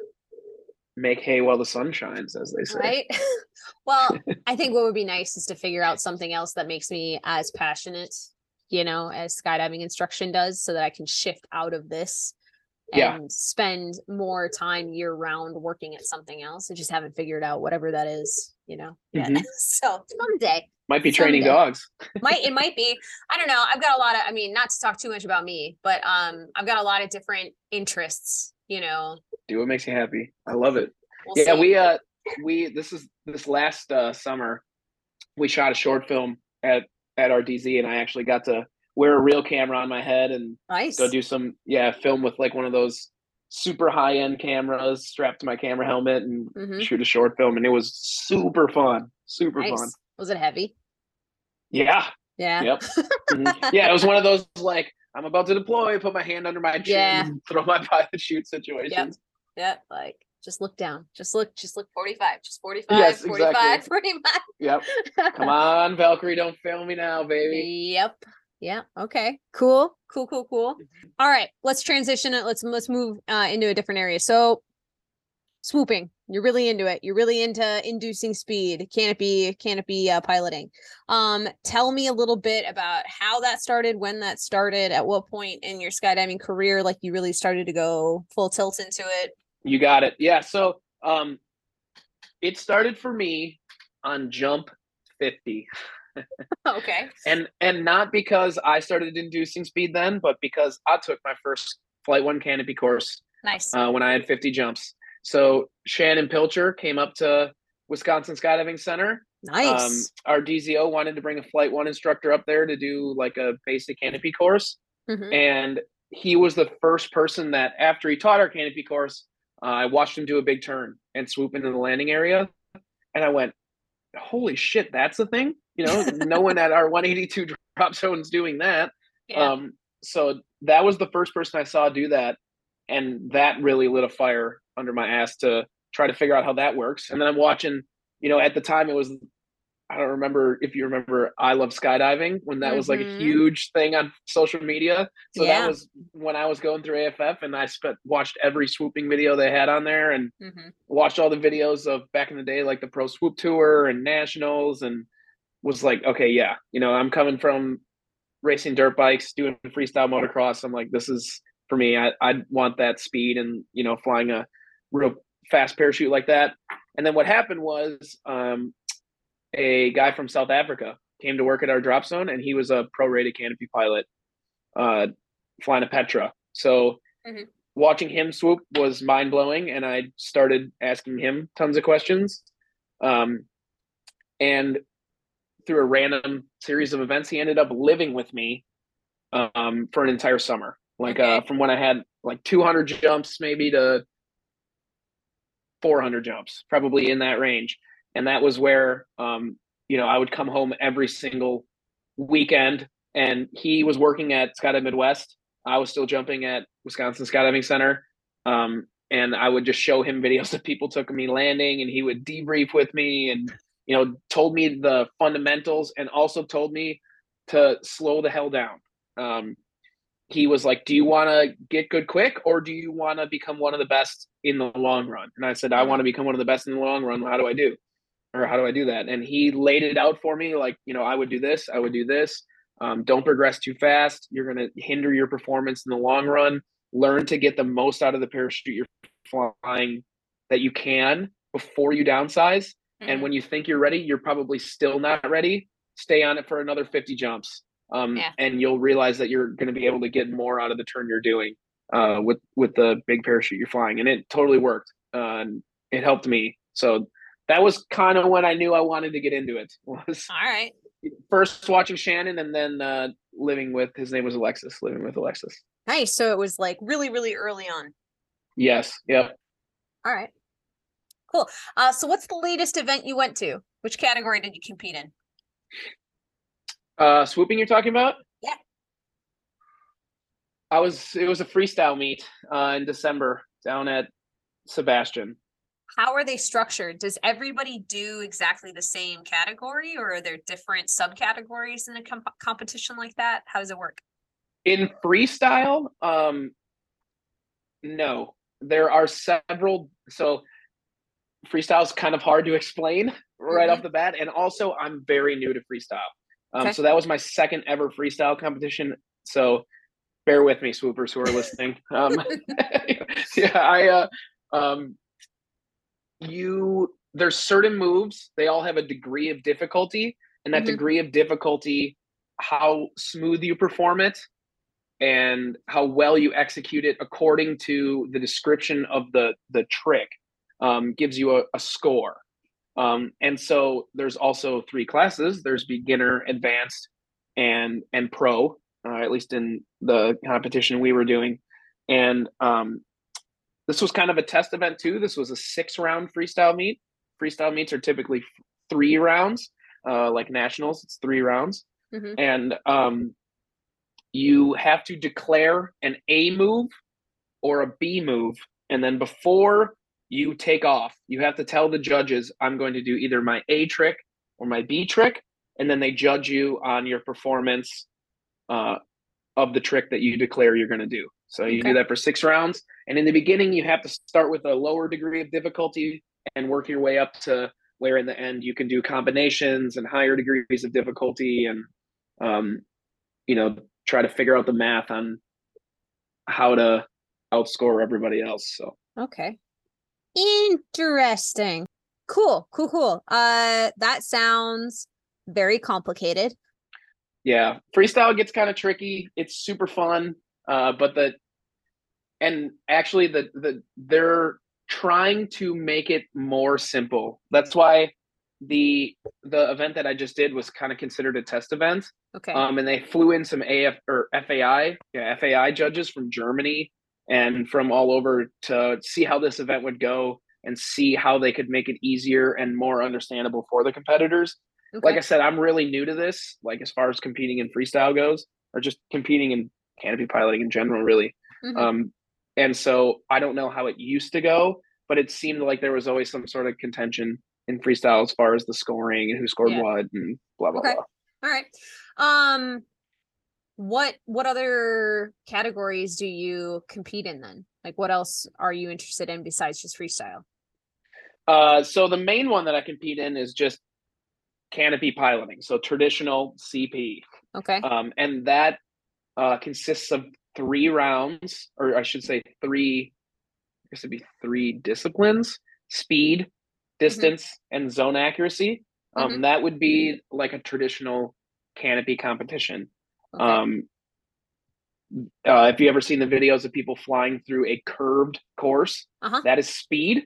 Speaker 2: make hay while the sun shines, as they say.
Speaker 1: Right. (laughs) well, I think what would be nice is to figure out something else that makes me as passionate, you know, as skydiving instruction does, so that I can shift out of this and yeah. spend more time year round working at something else. I just haven't figured out whatever that is, you know. Mm-hmm. (laughs) so someday.
Speaker 2: Might be training someday. dogs. (laughs)
Speaker 1: might it might be. I don't know. I've got a lot of I mean, not to talk too much about me, but um I've got a lot of different interests, you know.
Speaker 2: Do what makes you happy. I love it. We'll yeah, see. we uh we this is this last uh summer we shot a short film at at our DZ and I actually got to wear a real camera on my head and
Speaker 1: nice.
Speaker 2: go do some yeah film with like one of those super high end cameras strapped to my camera helmet and mm-hmm. shoot a short film and it was super fun super nice. fun
Speaker 1: was it heavy
Speaker 2: yeah
Speaker 1: yeah
Speaker 2: yep mm-hmm. yeah it was one of those like i'm about to deploy put my hand under my chin yeah. (laughs) throw my pilot chute situations
Speaker 1: yep. yep like just look down just look just look 45 just 45 yes, 45 exactly. 45
Speaker 2: yep (laughs) come on valkyrie don't fail me now baby
Speaker 1: yep yeah. Okay. Cool. Cool. Cool. Cool. All right. Let's transition it. Let's let's move uh, into a different area. So, swooping. You're really into it. You're really into inducing speed, canopy, canopy uh, piloting. Um, tell me a little bit about how that started, when that started, at what point in your skydiving career, like you really started to go full tilt into it.
Speaker 2: You got it. Yeah. So, um, it started for me on jump 50.
Speaker 1: Okay. (laughs)
Speaker 2: And and not because I started inducing speed then, but because I took my first flight one canopy course.
Speaker 1: Nice.
Speaker 2: Uh, when I had 50 jumps. So Shannon Pilcher came up to Wisconsin Skydiving Center.
Speaker 1: Nice. Um,
Speaker 2: our DZO wanted to bring a flight one instructor up there to do like a basic canopy course. Mm-hmm. And he was the first person that after he taught our canopy course, uh, I watched him do a big turn and swoop into the landing area. And I went, holy shit, that's the thing. You know, no one at our 182 (laughs) drop zone's doing that. Yeah. Um, so that was the first person I saw do that, and that really lit a fire under my ass to try to figure out how that works. And then I'm watching. You know, at the time it was I don't remember if you remember I Love Skydiving when that mm-hmm. was like a mm-hmm. huge thing on social media. So yeah. that was when I was going through AFF and I spent watched every swooping video they had on there and mm-hmm. watched all the videos of back in the day like the Pro Swoop Tour and Nationals and was like, okay, yeah, you know, I'm coming from racing dirt bikes, doing freestyle motocross. I'm like, this is for me. I I want that speed and you know flying a real fast parachute like that. And then what happened was um, a guy from South Africa came to work at our drop zone, and he was a pro-rated canopy pilot, uh, flying a Petra. So mm-hmm. watching him swoop was mind blowing, and I started asking him tons of questions. Um, and through a random series of events, he ended up living with me um, for an entire summer. Like okay. uh, from when I had like 200 jumps, maybe to 400 jumps, probably in that range and that was where um, you know I would come home every single weekend, and he was working at Skydive Midwest. I was still jumping at Wisconsin Skydiving Center, um, and I would just show him (laughs) videos of people took me landing, and he would debrief with me, and you know told me the fundamentals, and also told me to slow the hell down. Um, he was like, "Do you want to get good quick, or do you want to become one of the best in the long run?" And I said, "I want to become one of the best in the long run. How do I do?" or how do I do that? And he laid it out for me like, you know, I would do this, I would do this. Um, don't progress too fast. You're going to hinder your performance in the long run. Learn to get the most out of the parachute you're flying that you can before you downsize. Mm-hmm. And when you think you're ready, you're probably still not ready. Stay on it for another 50 jumps. Um, yeah. And you'll realize that you're going to be able to get more out of the turn you're doing uh, with with the big parachute you're flying. And it totally worked. Uh, and it helped me So that was kind of when I knew I wanted to get into it. (laughs) Was
Speaker 1: All right.
Speaker 2: first watching Shannon and then uh, living with his name was Alexis. Living with Alexis.
Speaker 1: Nice. So it was like really, really early on.
Speaker 2: Yes. Yep.
Speaker 1: All right. Cool. Uh, so what's the latest event you went to? Which category did you compete in?
Speaker 2: Uh, swooping you're talking about?
Speaker 1: Yeah.
Speaker 2: I was. It was a freestyle meet uh, in December down at Sebastian.
Speaker 1: How are they structured? Does everybody do exactly the same category or are there different subcategories in a comp- competition like that? How does it work?
Speaker 2: In freestyle, um, no, there are several. So freestyle is kind of hard to explain right
Speaker 1: Mhm.
Speaker 2: off the bat, and also I'm very new to freestyle. Um,
Speaker 1: Okay.
Speaker 2: So that was my second ever freestyle competition. So bear with me, swoopers who are listening. (laughs) Um, (laughs) yeah, I uh, um, you there's certain moves. They all have a degree of difficulty, and that
Speaker 1: Mhm.
Speaker 2: degree of difficulty, how smooth you perform it, and how well you execute it according to the description of the the trick, um, gives you a, a score. Um, and so there's also three classes. There's beginner, advanced, and and pro. Uh, at least in the competition we were doing, and um, this was kind of a test event too. This was a six round freestyle meet. Freestyle meets are typically three rounds, uh, like nationals. It's three rounds,
Speaker 1: Mhm.
Speaker 2: and um, you have to declare an A move or a B move, and then before you take off, you have to tell the judges, "I'm going to do either my A trick or my B trick," and then they judge you on your performance uh, of the trick that you declare you're going to do. So you
Speaker 1: Okay.
Speaker 2: do that for six rounds, and in the beginning, you have to start with a lower degree of difficulty and work your way up to where in the end you can do combinations and higher degrees of difficulty and um, you know try to figure out the math on how to outscore everybody else so
Speaker 1: Okay. Interesting. Cool, cool, cool. Uh that sounds very complicated.
Speaker 2: yeah freestyle gets kind of tricky it's super fun uh but the and actually the the they're trying to make it more simple that's why the the event that i just did was kind of considered a test event
Speaker 1: Okay.
Speaker 2: um and they flew in some af or fai yeah fai judges from germany and from all over to see how this event would go and see how they could make it easier and more understandable for the competitors
Speaker 1: okay.
Speaker 2: like I said, I'm really new to this, like as far as competing in freestyle goes, or just competing in canopy piloting in general, really.
Speaker 1: Mhm.
Speaker 2: Um, and so I don't know how it used to go, but it seemed like there was always some sort of contention in freestyle as far as the scoring and who scored
Speaker 1: Yeah.
Speaker 2: what and blah blah
Speaker 1: Okay.
Speaker 2: blah.
Speaker 1: All right. Um what what other categories do you compete in then? Like what else are you interested in besides just freestyle?
Speaker 2: Uh, so the main one that I compete in is just canopy piloting, so traditional CP.
Speaker 1: Okay.
Speaker 2: um, and that uh, consists of three rounds, or I should say three. I guess it'd be three disciplines: speed, distance, and zone accuracy. Um,
Speaker 1: Mhm.
Speaker 2: That would be like a traditional canopy competition.
Speaker 1: Okay.
Speaker 2: Um, uh, if you ever seen the videos of people flying through a curved course,
Speaker 1: Uh-huh.
Speaker 2: that is speed,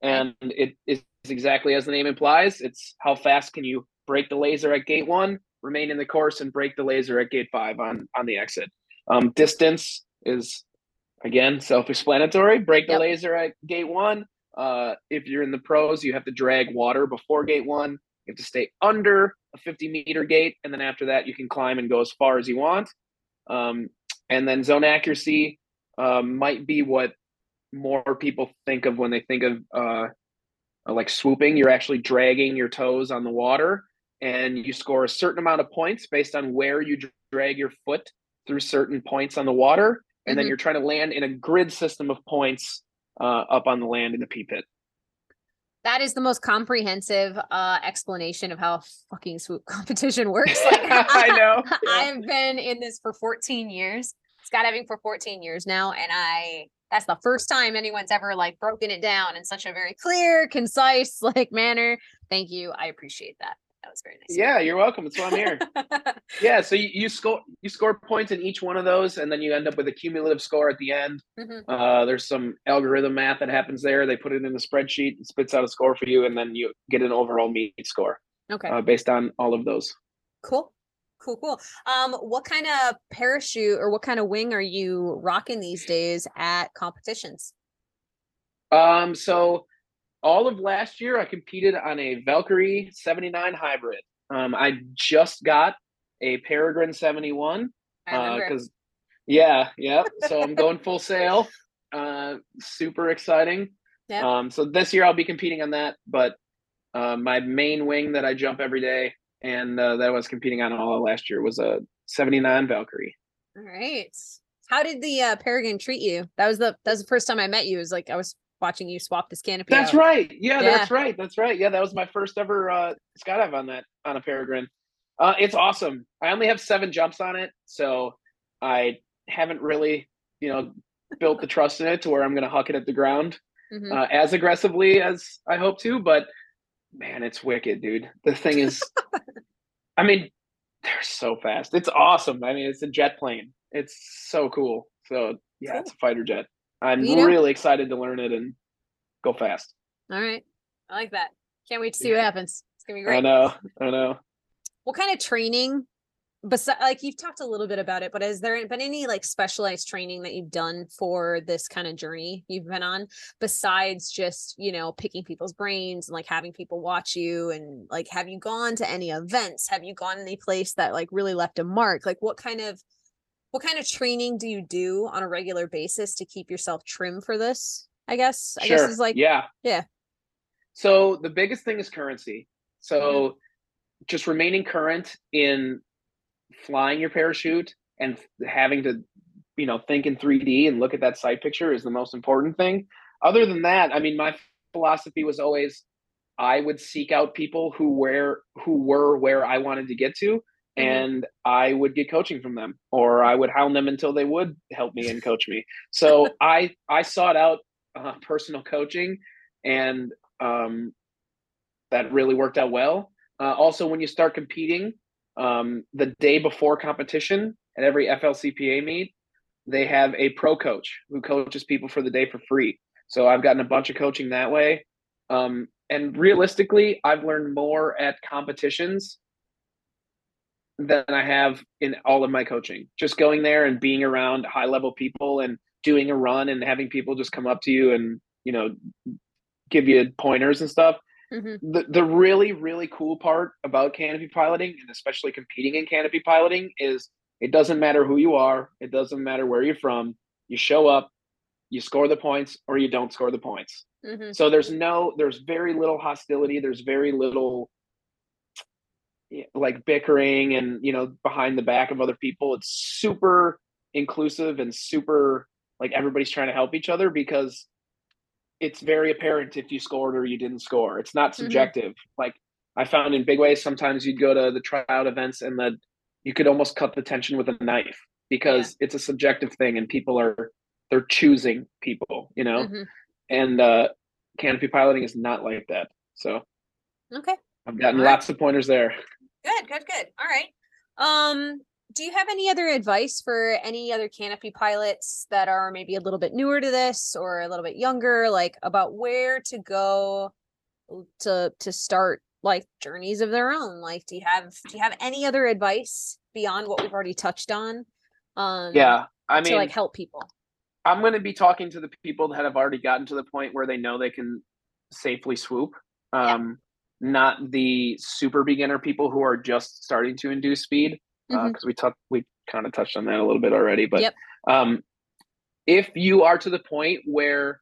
Speaker 2: and it is exactly as the name implies. It's how fast can you break the laser at gate one, remain in the course, and break the laser at gate five on on the exit. Um, distance is again self-explanatory. Break the
Speaker 1: Yep.
Speaker 2: laser at gate one. Uh, if you're in the pros, you have to drag water before gate one. You have to stay under a 50 meter gate, and then after that, you can climb and go as far as you want. Um, and then zone accuracy um, might be what more people think of when they think of uh, like swooping. You're actually dragging your toes on the water, and you score a certain amount of points based on where you drag your foot through certain points on the water, and then
Speaker 1: Mhm.
Speaker 2: you're trying to land in a grid system of points uh, up on the land in the P pit.
Speaker 1: That is the most comprehensive uh explanation of how fucking swoop (laughs) competition works. Like (laughs)
Speaker 2: I (laughs) know. Yeah.
Speaker 1: I've been in this for 14 years, skydiving for 14 years now, and I that's the first time anyone's ever like broken it down in such a very clear, concise like manner. Thank you. I appreciate that. That was very nice.
Speaker 2: Yeah, you're welcome. That's why I'm here. (laughs) yeah, so you, you score you score points in each one of those, and then you end up with a cumulative score at the end.
Speaker 1: Mhm.
Speaker 2: Uh, there's some algorithm math that happens there. They put it in a spreadsheet, and spits out a score for you, and then you get an overall meet score
Speaker 1: Okay.
Speaker 2: uh, based on all of those.
Speaker 1: Cool. Cool, cool. Um, what kind of parachute or what kind of wing are you rocking these days at competitions?
Speaker 2: Um, so all of last year, I competed on a Valkyrie 79 hybrid. Um, I just got a Peregrine 71
Speaker 1: I remember.
Speaker 2: because yeah yeah so i'm going full sail (laughs) uh super exciting
Speaker 1: Yeah.
Speaker 2: um so this year i'll be competing on that but uh, my main wing that i jump every day and uh, that I was competing on all of last year was a 79 valkyrie
Speaker 1: All right. How did the uh, Peregrine treat you? That was the that was the first time I met you. It was like I was watching you swap this canopy.
Speaker 2: that's
Speaker 1: out.
Speaker 2: right yeah,
Speaker 1: Yeah.
Speaker 2: that's right that's right yeah that was my first ever uh skydive on that on a peregrine uh it's awesome i only have seven jumps on it so i haven't really you know built the trust in it to where i'm gonna huck it at the ground
Speaker 1: Mhm.
Speaker 2: uh, as aggressively as I hope to, but man, it's wicked, dude. The thing is, (laughs) I mean, they're so fast. It's awesome. I mean, it's a jet plane. It's so cool. So yeah, it's a fighter jet. I'm
Speaker 1: You know-
Speaker 2: really excited to learn it and go fast.
Speaker 1: All right. I like that. Can't wait to see what happens. It's gonna be great.
Speaker 2: I know, I know.
Speaker 1: What kind of training? Besides, like you've talked a little bit about it, but has there been any like specialized training that you've done for this kind of journey you've been on, besides just you know picking people's brains and like having people watch you and like have you gone to any events? Have you gone any place that like really left a mark? Like what kind of what kind of training do you do on a regular basis to keep yourself trim for this? I guess I guess is like
Speaker 2: yeah,
Speaker 1: yeah.
Speaker 2: So the biggest thing is currency. So
Speaker 1: Mm-hmm.
Speaker 2: just remaining current in flying your parachute and having to, you know, think in 3D and look at that sight picture is the most important thing. Other than that, I mean, my philosophy was always I would seek out people who were who were where I wanted to get to. And I would get coaching from them or I would hound them until they would help me and coach me. So (laughs) I I sought out uh, personal coaching and um, that really worked out well. Uh, also, when you start competing, um, the day before competition at every FLCPA meet, they have a pro coach who coaches people for the day for free. So I've gotten a bunch of coaching that way. Um, and realistically, I've learned more at competitions than I have in all of my coaching. Just going there and being around high level people and doing a run and having people just come up to you and, you know, give you pointers and stuff
Speaker 1: Mhm.
Speaker 2: the the really really cool part about canopy piloting and especially competing in canopy piloting is it doesn't matter who you are it doesn't matter where you're from you show up you score the points or you don't score the points
Speaker 1: Mhm.
Speaker 2: so there's no there's very little hostility there's very little like bickering and you know behind the back of other people. It's super inclusive and super like everybody's trying to help each other because it's very apparent if you scored or you didn't score. It's not
Speaker 1: Mhm.
Speaker 2: subjective. Like i found in big ways sometimes you'd go to the tryout events and the you could almost cut the tension with a knife because it's a subjective thing and people are they're choosing people you know?
Speaker 1: Mhm.
Speaker 2: and uh canopy piloting is not like that. So
Speaker 1: Okay.
Speaker 2: i've gotten lots of pointers there
Speaker 1: Good, good, good. All right. Um, do you have any other advice for any other canopy pilots that are maybe a little bit newer to this or a little bit younger, like about where to go to to start like journeys of their own? Like, do you have do you have any other advice beyond what we've already touched on? Um,
Speaker 2: yeah i
Speaker 1: to
Speaker 2: mean
Speaker 1: like help people.
Speaker 2: i'm going to be talking to the people that have already gotten to the point where they know they can safely swoop um not the super beginner people who are just starting to induce speed because we touched we kind of touched on that a little bit already but
Speaker 1: Yep.
Speaker 2: um if you are to the point where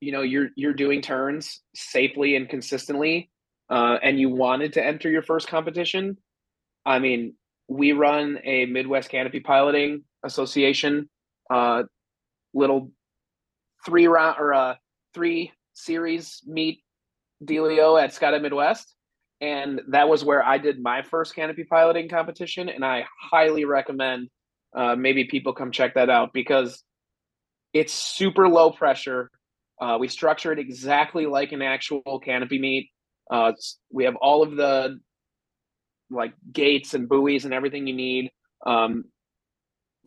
Speaker 2: you know you're you're doing turns safely and consistently uh, and you wanted to enter your first competition i mean we run a midwest canopy piloting association uh, little three round or uh, three series meet dealio at skydive midwest and that was where i did my first canopy piloting competition and i highly recommend uh, maybe people come check that out because it's super low pressure uh, we structure it exactly like an actual canopy meet Uh, we have all of the like gates and buoys and everything you need. Um,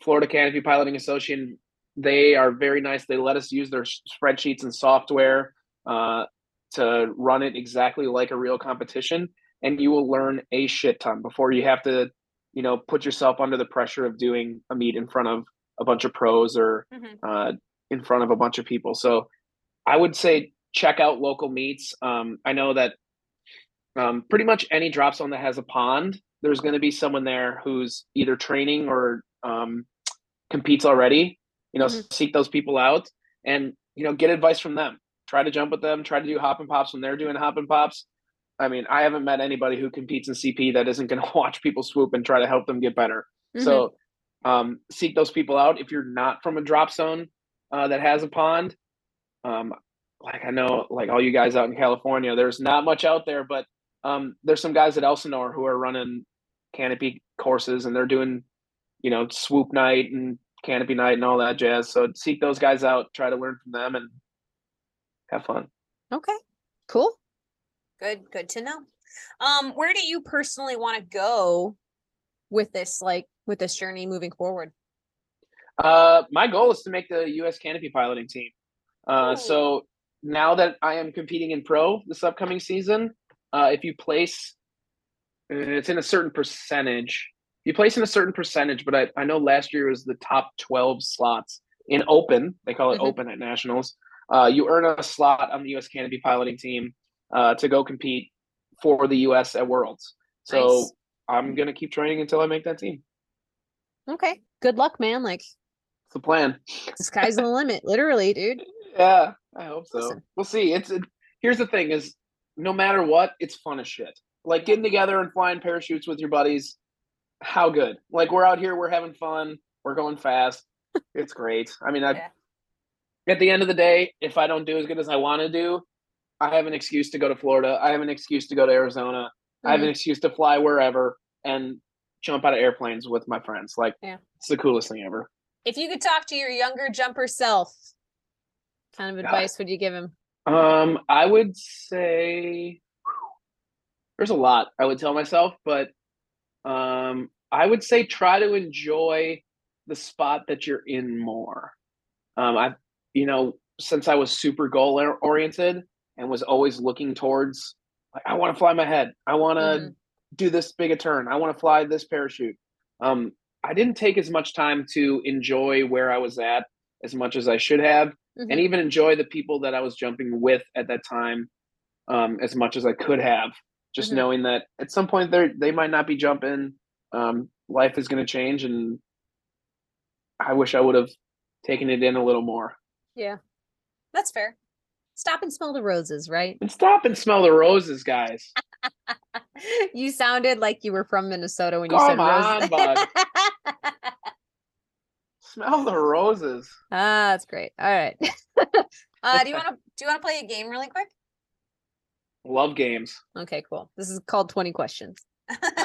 Speaker 2: Florida Canopy Piloting Association, they are very nice. They let us use their spreadsheets and software uh, to run it exactly like a real competition, and you will learn a shit ton before you have to, you know, put yourself under the pressure of doing a meet in front of a bunch of pros or mm-hmm. uh, in front of a bunch of people. So I would say check out local meets. Um, I know that um, pretty much any drop zone that has a pond, there's going to be someone there who's either training or um, competes already. You know, mm-hmm. seek those people out and you know get advice from them. Try to jump with them. Try to do hop and pops when they're doing hop and pops. I mean, I haven't met anybody who competes in CP that isn't going (laughs) to watch people swoop and try to help them get better. Mm-hmm. So um, seek those people out. If you're not from a drop zone uh, that has a pond, um, like I know, like all you guys out in California, there's not much out there, but um, there's some guys at Elsinore who are running canopy courses and they're doing, you know, swoop night and canopy night and all that jazz. So seek those guys out, try to learn from them and have fun.
Speaker 1: Okay. Cool. Good, good to know. Um, where do you personally want to go with this, like with this journey moving forward?
Speaker 2: Uh, my goal is to make the U.S. canopy piloting team. Uh, so now that I am competing in pro this upcoming season, uh, if you place, uh, it's in a certain percentage. You place in a certain percentage, but I, I know last year was the top 12 slots in open. They call it mm-hmm. open at nationals. Uh, you earn a slot on the U.S. Canopy piloting team uh, to go compete for the U.S. at Worlds. So nice. I'm gonna keep training until I make that team.
Speaker 1: Okay. Good luck, man. Like
Speaker 2: it's the plan.
Speaker 1: The sky's the limit, literally, dude. (laughs)
Speaker 2: Yeah, I hope so. Listen. We'll see. It's it, here's the thing: is no matter what, it's fun as shit. Like getting together and flying parachutes with your buddies. How good? Like we're out here, we're having fun, we're going fast. (laughs) it's great. I mean, I. Yeah. At the end of the day, if I don't do as good as I want to do, I have an excuse to go to Florida. I have an excuse to go to Arizona. Mm-hmm. I have an mm-hmm. excuse to fly wherever and jump out of airplanes with my friends. Like, yeah. it's the coolest thing ever.
Speaker 1: If you could talk to your younger jumper self, kind of advice God. would you give him?
Speaker 2: Um, I would say there's a lot I would tell myself, but um, I would say try to enjoy the spot that you're in more. Um, I, you know, since I was super goal oriented and was always looking towards, like, I want to fly my head. I want to mm. do this big a turn. I want to fly this parachute. Um, I didn't take as much time to enjoy where I was at as much as I should have mm-hmm. and even enjoy the people that I was jumping with at that time um, as much as I could have. Just mm-hmm. knowing that at some point they they might not be jumping. Um, life is going to change, and I wish I would have taken it in a little more.
Speaker 1: Yeah, that's fair. Stop and smell the roses, right?
Speaker 2: And stop and smell the roses, guys. (laughs)
Speaker 1: you sounded like you were from Minnesota when you Come said on, roses. bud. (laughs)
Speaker 2: Smell the roses.
Speaker 1: Ah, that's great. All right. (laughs) uh, do you want to do you want to play a game really quick?
Speaker 2: Love games.
Speaker 1: Okay, cool. This is called 20 questions.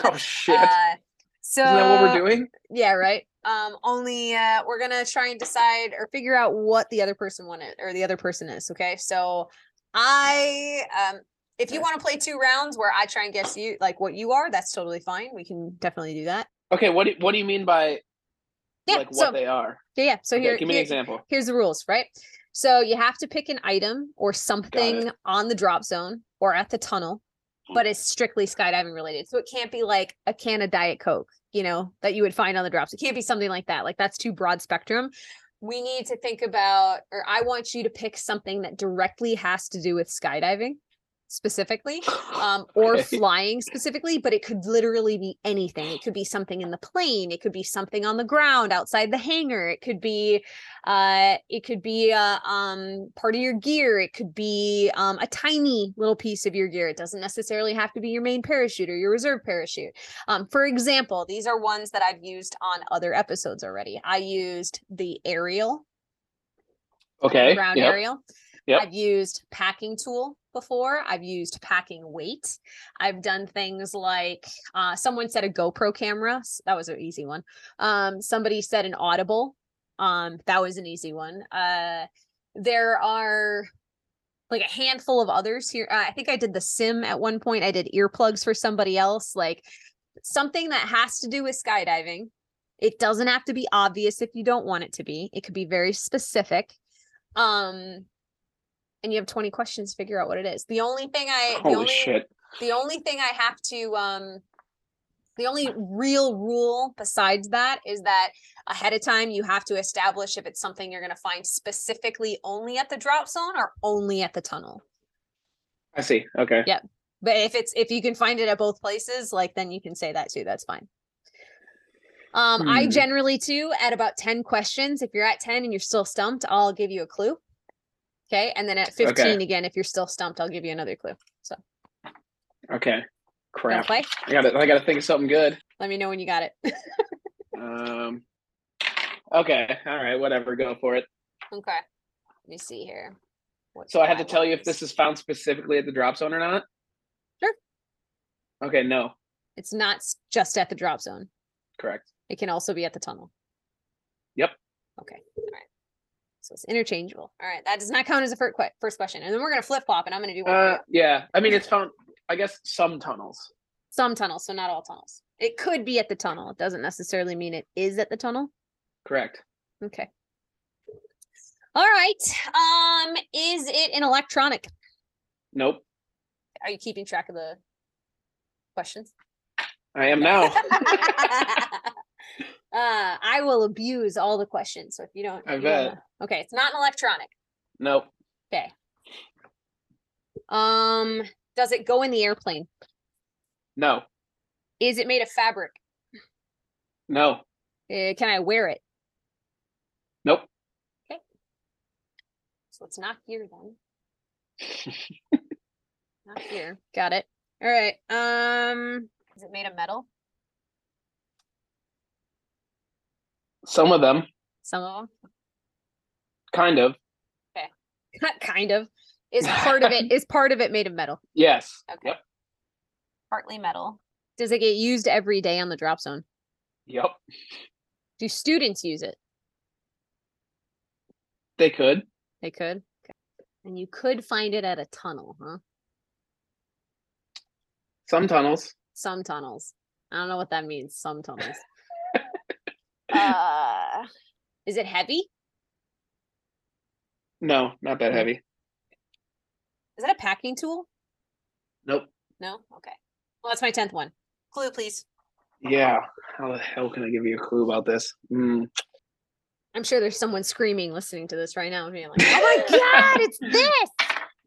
Speaker 2: oh shit. Uh,
Speaker 1: so
Speaker 2: Isn't that what we're doing?
Speaker 1: Yeah, right. Um, only uh we're gonna try and decide or figure out what the other person wanted or the other person is. Okay. So I um if you want to play two rounds where I try and guess you like what you are, that's totally fine. We can definitely do that.
Speaker 2: Okay, what do, what do you mean by yeah, like what so, they are.
Speaker 1: Yeah, yeah. So
Speaker 2: okay,
Speaker 1: here,
Speaker 2: give me
Speaker 1: here,
Speaker 2: an example.
Speaker 1: Here's the rules, right? So you have to pick an item or something on the drop zone or at the tunnel, hmm. but it's strictly skydiving related. So it can't be like a can of Diet Coke, you know, that you would find on the drops. It can't be something like that. Like that's too broad spectrum. We need to think about, or I want you to pick something that directly has to do with skydiving specifically (laughs) um, or okay. flying specifically, but it could literally be anything. It could be something in the plane. It could be something on the ground outside the hangar. It could be, uh, it could be a uh, um, part of your gear. It could be um, a tiny little piece of your gear. It doesn't necessarily have to be your main parachute or your reserve parachute. Um, for example, these are ones that I've used on other episodes already. I used the aerial.
Speaker 2: Okay.
Speaker 1: Ground yep. aerial. Yep. I've used packing tool before. I've used packing weight. I've done things like uh, someone said a GoPro camera. That was an easy one. Um, somebody said an Audible. Um, that was an easy one. Uh, there are like a handful of others here. Uh, I think I did the sim at one point. I did earplugs for somebody else, like something that has to do with skydiving. It doesn't have to be obvious if you don't want it to be. It could be very specific. Um and you have 20 questions to figure out what it is. The only thing I the
Speaker 2: Holy
Speaker 1: only
Speaker 2: shit.
Speaker 1: the only thing I have to um the only real rule besides that is that ahead of time you have to establish if it's something you're going to find specifically only at the drop zone or only at the tunnel.
Speaker 2: I see. Okay.
Speaker 1: Yeah. But if it's if you can find it at both places, like then you can say that too. That's fine. Um, I
Speaker 2: Hmm.
Speaker 1: generally too at about 10 questions. If you're at 10 and you're still stumped, I'll give you a clue. Okay. And then at 15 again, if you're still stumped, I'll give you another clue. So
Speaker 2: Okay. Crap.
Speaker 1: play.
Speaker 2: I gotta I gotta think of something good.
Speaker 1: Let me know when you got it. (laughs)
Speaker 2: Um Okay. All right, whatever, go for it.
Speaker 1: okay. Let me see here. What
Speaker 2: So I have to tell you if this is found specifically at the drop zone or not?
Speaker 1: Sure.
Speaker 2: Okay, no.
Speaker 1: It's not just at the drop zone.
Speaker 2: Correct.
Speaker 1: It can also be at the tunnel.
Speaker 2: Yep.
Speaker 1: Okay. All right. So it's interchangeable. All right. That does not count as a first question. And then we're going to flip flop and I'm going to do one
Speaker 2: Uh yeah. I mean it's found I guess some tunnels.
Speaker 1: some tunnels. So not all tunnels. It could be at the tunnel. It doesn't necessarily mean it is at the tunnel.
Speaker 2: Correct.
Speaker 1: Okay. All right. Um, is it an electronic?
Speaker 2: Nope.
Speaker 1: Are you keeping track of the questions?
Speaker 2: I am now. (laughs)
Speaker 1: uh, I will abuse all the questions. So if you don't,
Speaker 2: I
Speaker 1: you don't
Speaker 2: bet.
Speaker 1: Okay, it's not an electronic.
Speaker 2: nope.
Speaker 1: Okay. Um, does it go in the airplane?
Speaker 2: No.
Speaker 1: Is it made of fabric?
Speaker 2: No.
Speaker 1: Uh, can I wear it?
Speaker 2: Nope. Okay.
Speaker 1: So it's not here then. (laughs) not here. Got it. All right. Um, is it made of metal?
Speaker 2: Some of them.
Speaker 1: Some of them.
Speaker 2: Kind of. Okay. (laughs)
Speaker 1: Kind of. Is (laughs) part of it is part of it made of metal?
Speaker 2: Yes.
Speaker 1: Okay.
Speaker 2: Yep.
Speaker 1: Partly metal. Does it get used every day on the drop zone?
Speaker 2: Yep.
Speaker 1: Do students use it?
Speaker 2: They could.
Speaker 1: They could. Okay. And you could find it at a tunnel, huh?
Speaker 2: Some tunnels.
Speaker 1: Some tunnels. I don't know what that means. Some tunnels. uh, is it heavy?
Speaker 2: No, not that
Speaker 1: Mm.
Speaker 2: heavy.
Speaker 1: Is that a packing tool?
Speaker 2: Nope.
Speaker 1: No. Okay. Well, that's my tenth one. Clue, please.
Speaker 2: Yeah. How the hell can I give you a clue about this? Hmm.
Speaker 1: I'm sure there's someone screaming listening to this right now, and being like, (laughs) "Oh my god, it's this!"